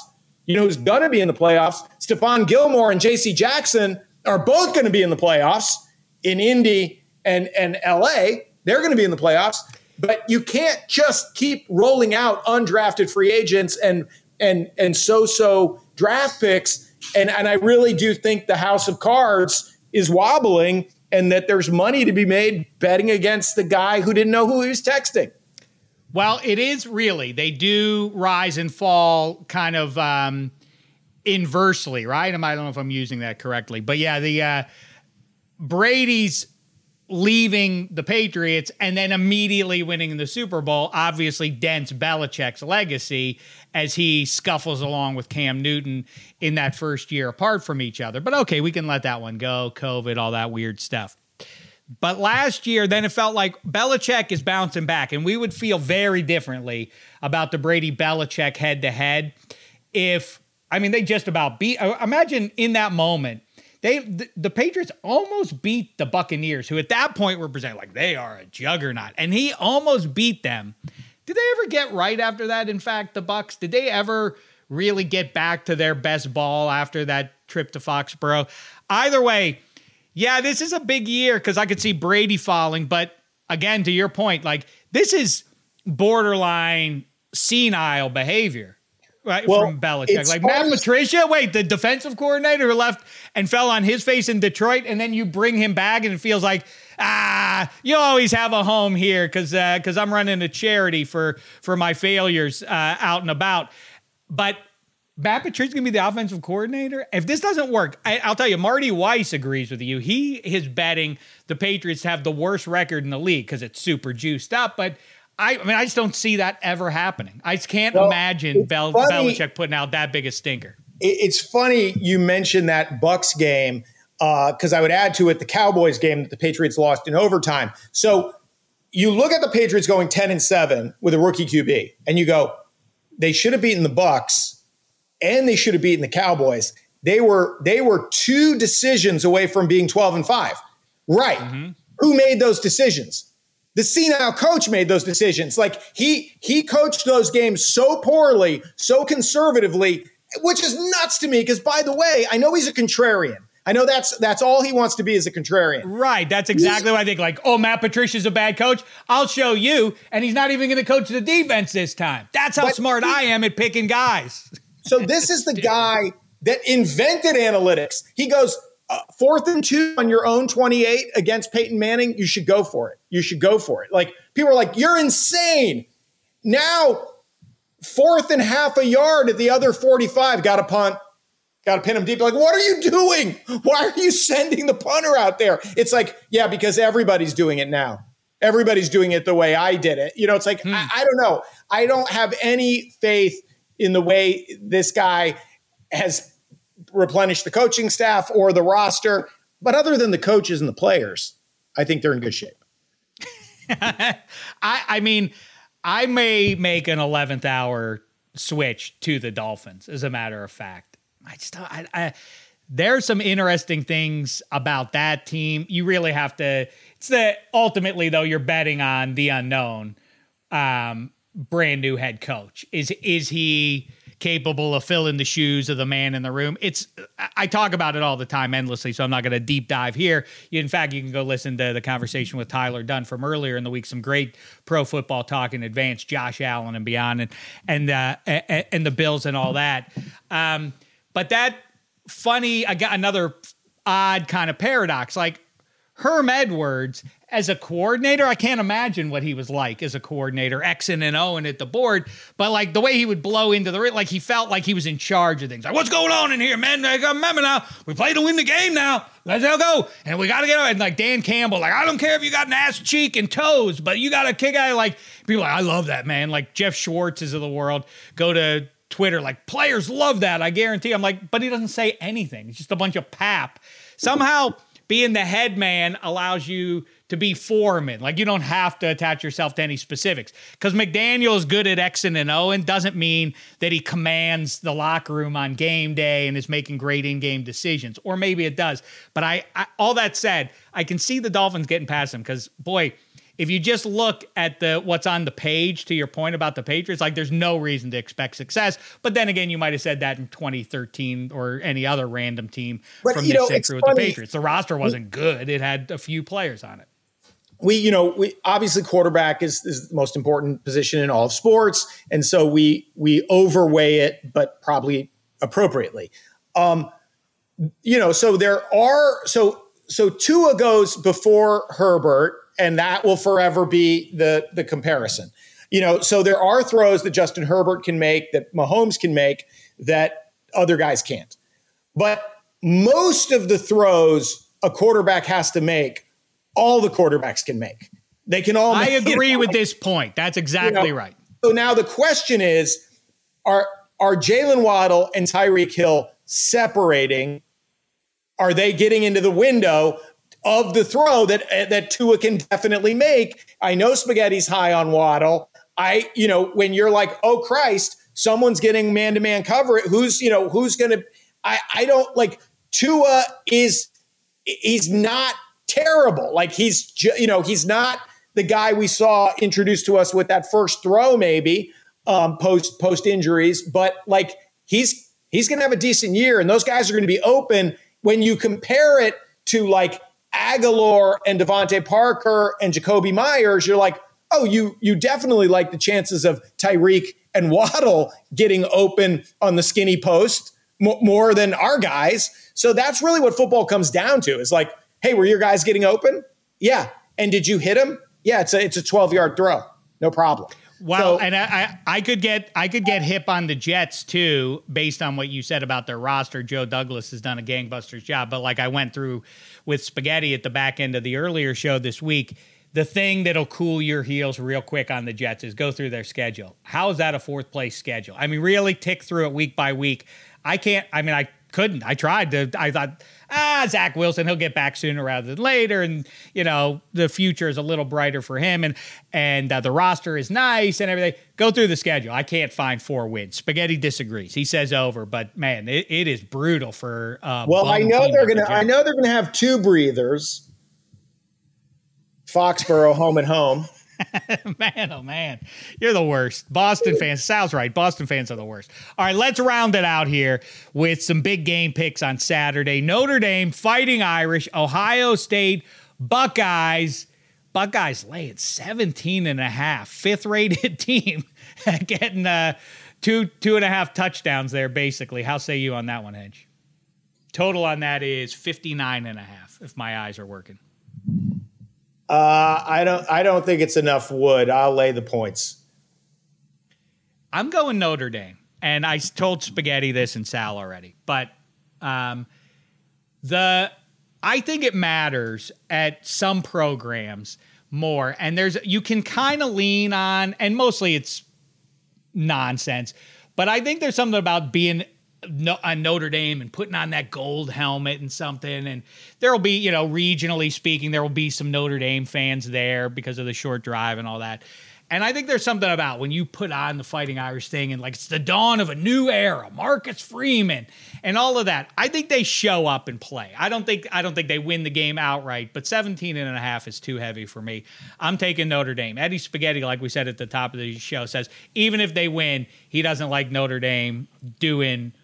You know who's going to be in the playoffs? Stephon Gilmore and J.C. Jackson are both going to be in the playoffs in Indy and and L.A. They're going to be in the playoffs. But you can't just keep rolling out undrafted free agents and and and so so draft picks. And and I really do think the house of cards is wobbling and that there's money to be made betting against the guy who didn't know who he was texting. Well, it is really. They do rise and fall kind of um, inversely, right? I don't know if I'm using that correctly. But yeah, the uh, Brady's leaving the Patriots and then immediately winning the Super Bowl obviously dents Belichick's legacy as he scuffles along with Cam Newton in that first year apart from each other. But okay, we can let that one go. COVID, all that weird stuff. But last year, then it felt like Belichick is bouncing back, and we would feel very differently about the Brady Belichick head to head if, I mean, they just about beat. Uh, imagine in that moment, they the, the, Patriots almost beat the Buccaneers, who at that point were presented like they are a juggernaut, and he almost beat them. Did they ever get right after that? In fact, the Bucks did they ever really get back to their best ball after that trip to Foxborough? Either way yeah, this is a big year because I could see Brady falling. But again, to your point, like this is borderline senile behavior. Right well, from Belichick, like Matt Patricia. Wait, the defensive coordinator who left and fell on his face in Detroit, and then you bring him back, and it feels like ah, you always have a home here because because uh, I'm running a charity for for my failures uh, out and about. But Matt Patricia's gonna be the offensive coordinator. If this doesn't work, I, will tell you, Marty Weiss agrees with you. He is betting the Patriots have the worst record in the league because it's super juiced up. But I, I, mean, I just don't see that ever happening. I just can't well, imagine Bel- Belichick putting out that big a stinker. It's funny you mentioned that Bucks game because uh, I would add to it the Cowboys game that the Patriots lost in overtime. So you look at the Patriots going ten and seven with a rookie QB, and you go, they should have beaten the Bucks and they should have beaten the Cowboys. They were they were two decisions away from being 12 and 5. Right. Mm-hmm. Who made those decisions? The senile coach made those decisions. Like he he coached those games so poorly, so conservatively, which is nuts to me because by the way, I know he's a contrarian. I know that's that's all he wants to be is a contrarian. Right. That's exactly what I think. Like, oh, Matt Patricia's a bad coach. I'll show you. And he's not even going to coach the defense this time. That's how smart he, I am at picking guys. So this is the guy that invented analytics. He goes, uh, fourth and two on your own 28 against Peyton Manning, you should go for it. You should go for it. Like people are like, you're insane. Now, fourth and half a yard at the other 45, got a punt, got to pin him deep. Like, what are you doing? Why are you sending the punter out there? It's like, yeah, because everybody's doing it now. Everybody's doing it the way I did it. You know, it's like, hmm. I, I don't know. I don't have any faith in the way this guy has replenished the coaching staff or the roster. But other than the coaches and the players, I think they're in good shape. I, I mean, I may make an 11th hour switch to the Dolphins, as a matter of fact. I just, I, I, there's some interesting things about that team. You really have to, it's the ultimately, though, you're betting on the unknown. Um, brand new head coach? Is is he capable of filling the shoes of the man in the room? It's I talk about it all the time endlessly, so I'm not going to deep dive here. In fact, you can go listen to the conversation with Tyler Dunne from earlier in the week. Some great pro football talk in advance, Josh Allen and beyond, and and uh, and the Bills and all that. Um, but that funny, I got another odd kind of paradox. Like Herm Edwards as a coordinator, I can't imagine what he was like as a coordinator, X and O and at the board. But like the way he would blow into the like he felt like he was in charge of things. Like, what's going on in here, man? Like, remember now, we play to win the game now. Let's go. And we gotta get and like Dan Campbell, like, I don't care if you got an ass cheek and toes, but you gotta kick out like people like, I love that, man. Like Jeff Schwartz's of the world. Go to Twitter, like players love that. I guarantee. I'm like, but he doesn't say anything. It's just a bunch of pap. Somehow being the head man allows you to be foreman. Like you don't have to attach yourself to any specifics. Because McDaniel is good at X and O and doesn't mean that he commands the locker room on game day and is making great in-game decisions. Or maybe it does. But I, I all that said, I can see the Dolphins getting past him because boy, if you just look at the what's on the page to your point about the Patriots, like there's no reason to expect success. But then again, you might have said that in 2013 or any other random team but, from this century with funny. the Patriots. The roster wasn't good; it had a few players on it we, you know, we obviously quarterback is, is the most important position in all of sports, and so we we overweigh it, but probably appropriately. Um, you know, so there are so so Tua goes before Herbert, and that will forever be the the comparison. You know, so there are throws that Justin Herbert can make, that Mahomes can make, that other guys can't. But most of the throws a quarterback has to make, all the quarterbacks can make. They can all. I agree with this point. That's exactly you know, right. So now the question is: Are are Jalen Waddle and Tyreek Hill separating? Are they getting into the window of the throw that that Tua can definitely make? I know Spaghetti's high on Waddle. I, you know, when you're like, oh Christ, someone's getting man to man cover. Who's, you know, who's to? I, I don't like Tua is he's not terrible. Like he's, you know, he's not the guy we saw introduced to us with that first throw, maybe um, post post injuries, but like he's he's to have a decent year, and those guys are to be open. When you compare it to like Agholor and DeVante Parker and Jakobi Meyers, you're like, oh, you you definitely like the chances of Tyreek and Waddle getting open on the skinny post more than our guys. So that's really what football comes down to. Is like, hey, were your guys getting open? Yeah. And did you hit them? Yeah, it's a it's a 12 yard throw, no problem. Well, so, and I, I, I could get I could get hip on the Jets too, based on what you said about their roster. Joe Douglas has done a gangbusters job, but like I went through with spaghetti at the back end of the earlier show this week, the thing that'll cool your heels real quick on the Jets is go through their schedule. How is that a fourth place schedule? I mean, really tick through it week by week. I can't. I mean, I couldn't. I tried to. I thought ah, Zach Wilson, he'll get back sooner rather than later, and you know the future is a little brighter for him, and and uh, the roster is nice and everything. Go through the schedule. I can't find four wins. Spaghetti disagrees. He says over, but man, it, it is brutal for. Uh, well, I know they're gonna. I know they're gonna have two breathers. Foxborough home and home. man, oh man, you're the worst. Boston fans, Sal's right. Boston fans are the worst. All right, let's round it out here with some big game picks on Saturday. Notre Dame fighting Irish, Ohio State Buckeyes. Buckeyes laying 17 and a half, fifth rated team, getting uh, two, two and a half touchdowns there, basically. How say you on that one, Hedge? Total on that is 59 and a half, if my eyes are working. Uh, I don't. I don't think it's enough wood. I'll lay the points. I'm going Notre Dame, and I told Spaghetti this and Sal already, but um, the I think it matters at some programs more, and there's you can kind of lean on, and mostly it's nonsense, but I think there's something about being on uh, Notre Dame and putting on that gold helmet and something. And there will be, you know, regionally speaking, there will be some Notre Dame fans there because of the short drive and all that. And I think there's something about when you put on the Fighting Irish thing and like it's the dawn of a new era, Marcus Freeman and all of that. I think they show up and play. I don't think I don't think they win the game outright, but 17 and a half is too heavy for me. I'm taking Notre Dame. Eddie Spaghetti, like we said at the top of the show, says even if they win, he doesn't like Notre Dame doing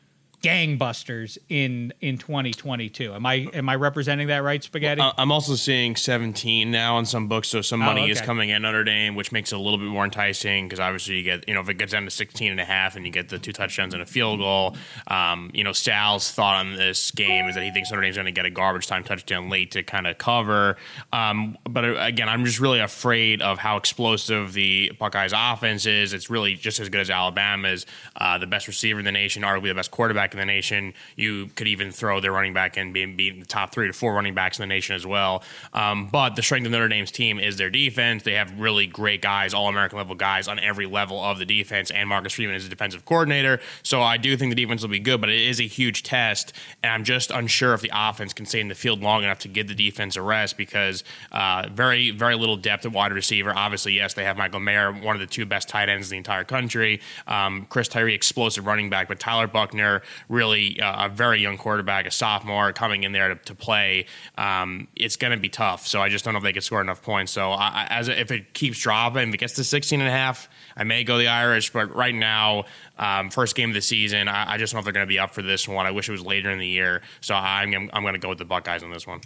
gangbusters in in 2022. Am I am I representing that right, Spaghetti? Well, I'm also seeing 17 now in some books, so some money oh, okay. is coming in Notre Dame, which makes it a little bit more enticing because obviously you get you know if it gets down to 16 and a half and you get the two touchdowns and a field goal. Um, you know Sal's thought on this game is that he thinks Notre Dame's going to get a garbage time touchdown late to kind of cover. Um, but uh, again, I'm just really afraid of how explosive the Buckeyes offense is. It's really just as good as Alabama's. Uh, the best receiver in the nation, arguably the best quarterback in the nation. You could even throw their running back in being beating the top three to four running backs in the nation as well. Um, but the strength of Notre Dame's team is their defense. They have really great guys, all American level guys on every level of the defense. And Marcus Freeman is a defensive coordinator. So I do think the defense will be good, but it is a huge test. And I'm just unsure if the offense can stay in the field long enough to give the defense a rest because uh, very, very little depth at wide receiver. Obviously, yes, they have Michael Mayer, one of the two best tight ends in the entire country. Um, Chris Tyree, explosive running back, but Tyler Buchner really uh, a very young quarterback, a sophomore coming in there to, to play, um, it's going to be tough. So I just don't know if they can score enough points. So I, as if it keeps dropping, if it gets to 16 and a half, I may go the Irish. But right now, um, first game of the season, I, I just don't know if they're going to be up for this one. I wish it was later in the year. So I'm, I'm going to go with the Buckeyes on this one.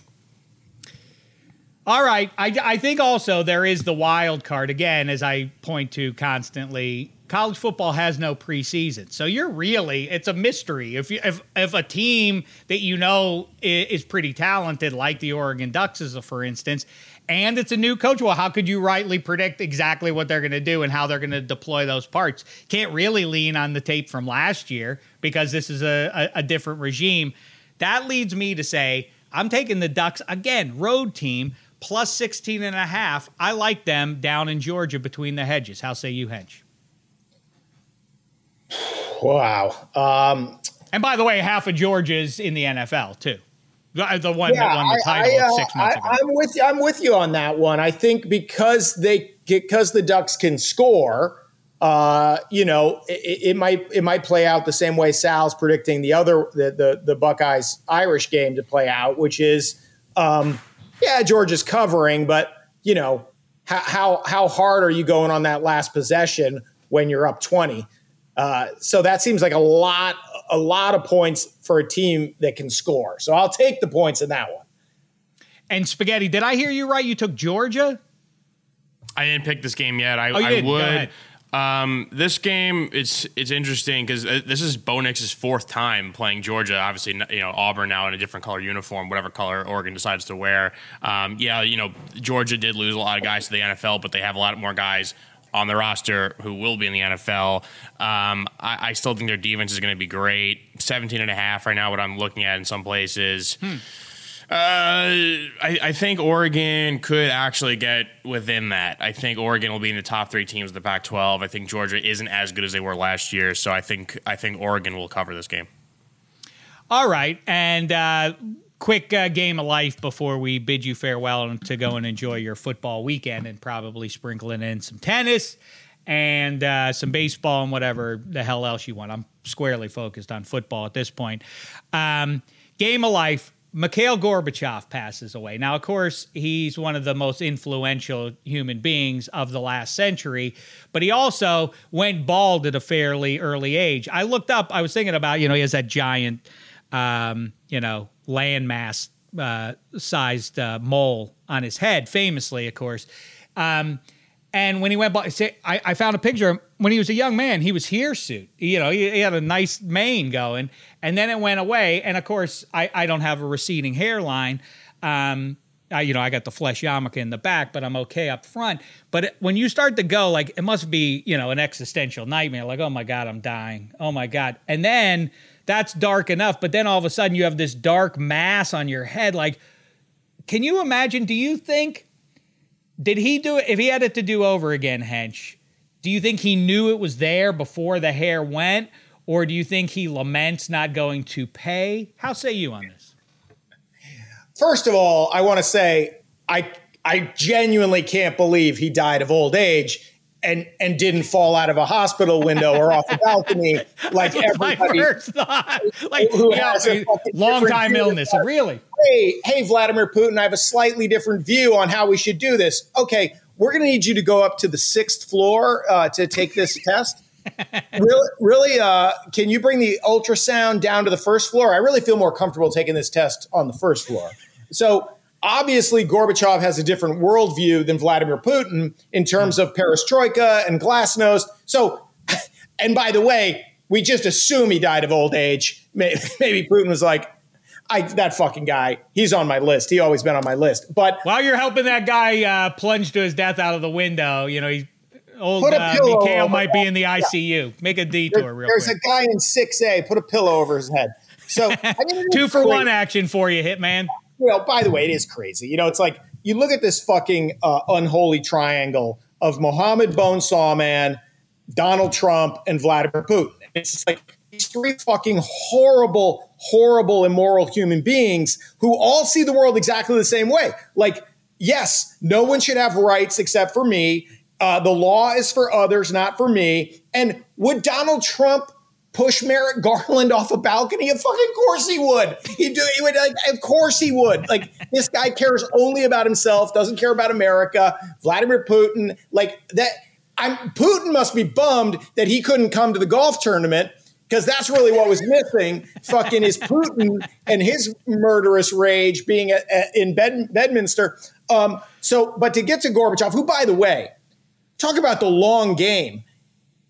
All right. I, I think also there is the wild card again, as I point to constantly college football has no preseason. So you're really it's a mystery. If you if if a team that you know is pretty talented like the Oregon Ducks is for instance and it's a new coach. Well, how could you rightly predict exactly what they're going to do and how they're going to deploy those parts? Can't really lean on the tape from last year because this is a, a, a different regime. That leads me to say I'm taking the Ducks again, road team plus 16 and a half. I like them down in Georgia between the hedges. How say you, Hedge? Wow. Um, and by the way, half of Georgia's in the NFL too. The, the one yeah, that won the title I, I, six months I, ago. I'm with you. I'm with you on that one. I think because they because the Ducks can score, uh, you know, it, it, might it might play out the same way Sal's predicting the other the the, the Buckeyes Irish game to play out, which is, um, yeah, Georgia's covering, but you know, how how how hard are you going on that last possession when you're up twenty? Uh, so that seems like a lot a lot of points for a team that can score. So I'll take the points in that one. And Spaghetti, did I hear you right? You took Georgia. I didn't pick this game yet. I, oh, I would. Um, this game it's it's interesting because uh, this is Bo Nix's fourth time playing Georgia. Obviously, you know Auburn now in a different color uniform, whatever color Oregon decides to wear. Um, yeah, you know Georgia did lose a lot of guys to the NFL, but they have a lot more guys on the roster who will be in the NFL. Um, I, I, still think their defense is going to be great. 17 and a half right now, what I'm looking at in some places. Hmm. Uh, I, I, think Oregon could actually get within that. I think Oregon will be in the top three teams of the Pac-12. I think Georgia isn't as good as they were last year, so I think I think Oregon will cover this game. All right, and uh, quick uh, game of life before we bid you farewell to go and enjoy your football weekend and probably sprinkling in some tennis and uh, some baseball and whatever the hell else you want. I'm squarely focused on football at this point. Um, game of life. Mikhail Gorbachev passes away. Now, of course, he's one of the most influential human beings of the last century, but he also went bald at a fairly early age. I looked up, I was thinking about, you know, he has that giant, um, you know, landmass uh, sized uh, mole on his head, famously, of course. Um, and when he went by, I, I, found a picture when he was a young man. He was hirsute. You know, he, he, had a nice mane going, and then it went away. And of course, I, I don't have a receding hairline. Um, I, you know, I got the flesh yarmulke in the back, but I'm okay up front. But when you start to go, like it must be, you know, an existential nightmare. Like, oh my god, I'm dying. Oh my god. And then that's dark enough. But then all of a sudden you have this dark mass on your head. Like, can you imagine? Do you think, did he do it? If he had it to do over again, Hench, do you think he knew it was there before the hair went? Or do you think he laments not going to pay? How say you on this? First of all, I want to say I I genuinely can't believe he died of old age and and didn't fall out of a hospital window or off a balcony like everybody like who yeah, has a long time illness. Really? Hey, hey, Vladimir Putin, I have a slightly different view on how we should do this. Okay, we're going to need you to go up to the sixth floor uh, to take this test. really, really uh, can you bring the ultrasound down to the first floor? I really feel more comfortable taking this test on the first floor. So Obviously, Gorbachev has a different worldview than Vladimir Putin in terms of perestroika and glasnost. So, and by the way, we just assume he died of old age. Maybe Putin was like, I, that fucking guy, he's on my list. He always been on my list. But while you're helping that guy uh, plunge to his death out of the window, you know, he, old uh, Mikhail might be in the ICU. Yeah. Make a detour there, real There's quick. a guy in 6A. Put a pillow over his head. So two for one action for you, Hitman you know, by the way, it is crazy. You know, it's like you look at this fucking uh, unholy triangle of Mohammed Bone Sawman, Donald Trump, and Vladimir Putin. It's just like these three fucking horrible, horrible, immoral human beings who all see the world exactly the same way. Like, yes, no one should have rights except for me. Uh, the law is for others, not for me. And would Donald Trump push Merrick Garland off a balcony? Of fucking course he would. He do. He would. Like, of course he would. Like this guy cares only about himself. Doesn't care about America. Vladimir Putin. Like that. I'm Putin must be bummed that he couldn't come to the golf tournament because that's really what was missing. Fucking is Putin and his murderous rage being in Bed, Bedminster. Um, so, but to get to Gorbachev, who, by the way, talk about the long game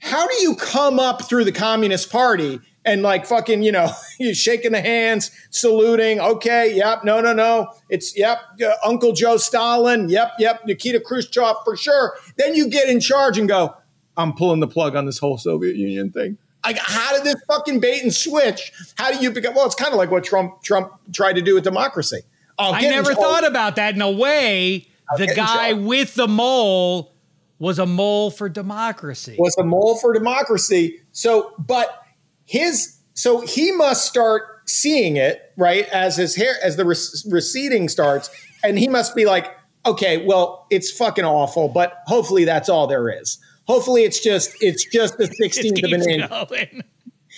how do you come up through the Communist Party and like fucking, you know, you shaking the hands, saluting. Okay, yep, no, no, no. It's yep, uh, Uncle Joe Stalin. Yep, yep, Nikita Khrushchev for sure. Then you get in charge and go, I'm pulling the plug on this whole Soviet Union thing. Like, how did this fucking bait and switch? How do you become? Well, it's kind of like what Trump Trump tried to do with democracy. I never thought about that. In a way, I'll the guy with the mole was a mole for democracy. Was a mole for democracy. So, but his so he must start seeing it right as his hair as the receding starts, and he must be like, okay, well, it's fucking awful, but hopefully that's all there is. Hopefully it's just it's just the sixteenth of an inch. Going.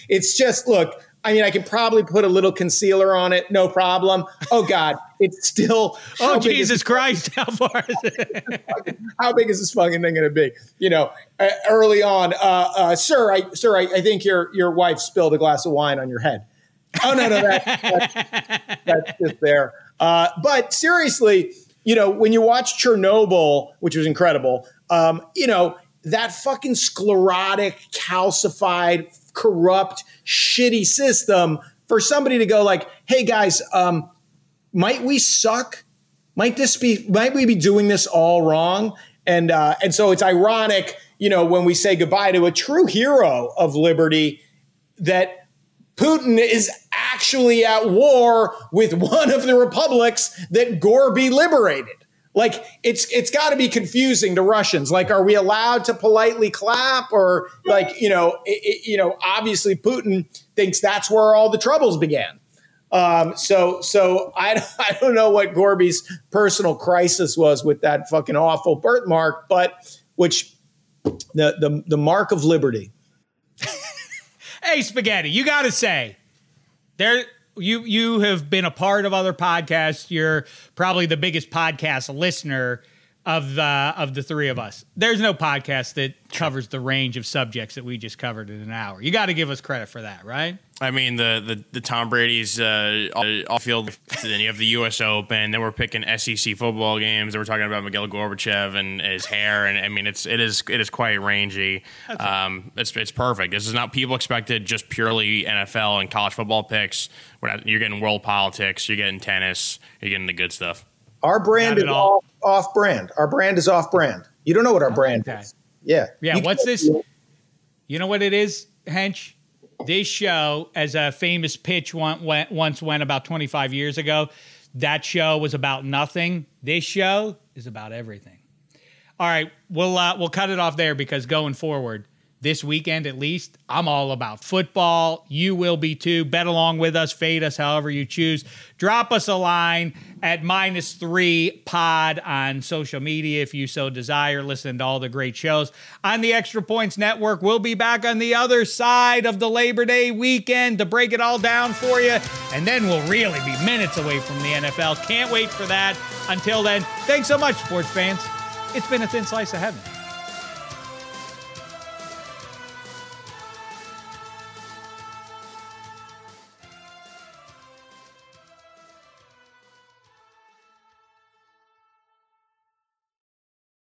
It's just look. I mean, I can probably put a little concealer on it, no problem. Oh God, it's still. oh Jesus Christ! How far is it? how big is this fucking thing going to be? You know, uh, early on, uh, uh, sir, I, sir, I, I, think your your wife spilled a glass of wine on your head. Oh no, no, that, that's, that's just there. Uh, but seriously, you know, when you watch Chernobyl, which was incredible, um, you know that fucking sclerotic, calcified, corrupt, shitty system for somebody to go like, "Hey guys, um, might we suck? Might this be? Might we be doing this all wrong?" And uh, and so it's ironic, you know, when we say goodbye to a true hero of liberty, that Putin is actually at war with one of the republics that Gorby liberated. Like it's it's got to be confusing to Russians. Like, are we allowed to politely clap, or like you know, it, it, you know, obviously Putin thinks that's where all the troubles began. Um, so so I I don't know what Gorby's personal crisis was with that fucking awful birthmark, but which the the the mark of liberty. hey, spaghetti, you got to say there you you have been a part of other podcasts. You're probably the biggest podcast listener of the of the three of us. There's no podcast that covers the range of subjects that we just covered in an hour. You got to give us credit for that, right? I mean the the, the Tom Brady's uh, off field. Then you have the U.S. Open. Then we're picking SEC football games. Then we're talking about Miguel Gorbachev and his hair. And I mean it's it is it is quite rangy. Um, it's it's perfect. This is not people expected just purely NFL and college football picks. Not, you're getting world politics. You're getting tennis. You're getting the good stuff. Our brand is all. off, off brand. Our brand is off brand. You don't know what our brand is. Yeah. Yeah. You what's this? You know what it is, Hench? This show, as a famous pitch went, went, once went about 25 years ago, that show was about nothing. This show is about everything. All right, we'll uh, we'll cut it off there because going forward, this weekend at least. I'm all about football. You will be too. Bet along with us, fade us however you choose. Drop us a line at minus three pod on social media if you so desire. Listen to all the great shows on the Extra Points Network. We'll be back on the other side of the Labor Day weekend to break it all down for you. And then we'll really be minutes away from the NFL. Can't wait for that. Until then, thanks so much, sports fans. It's been a thin slice of heaven.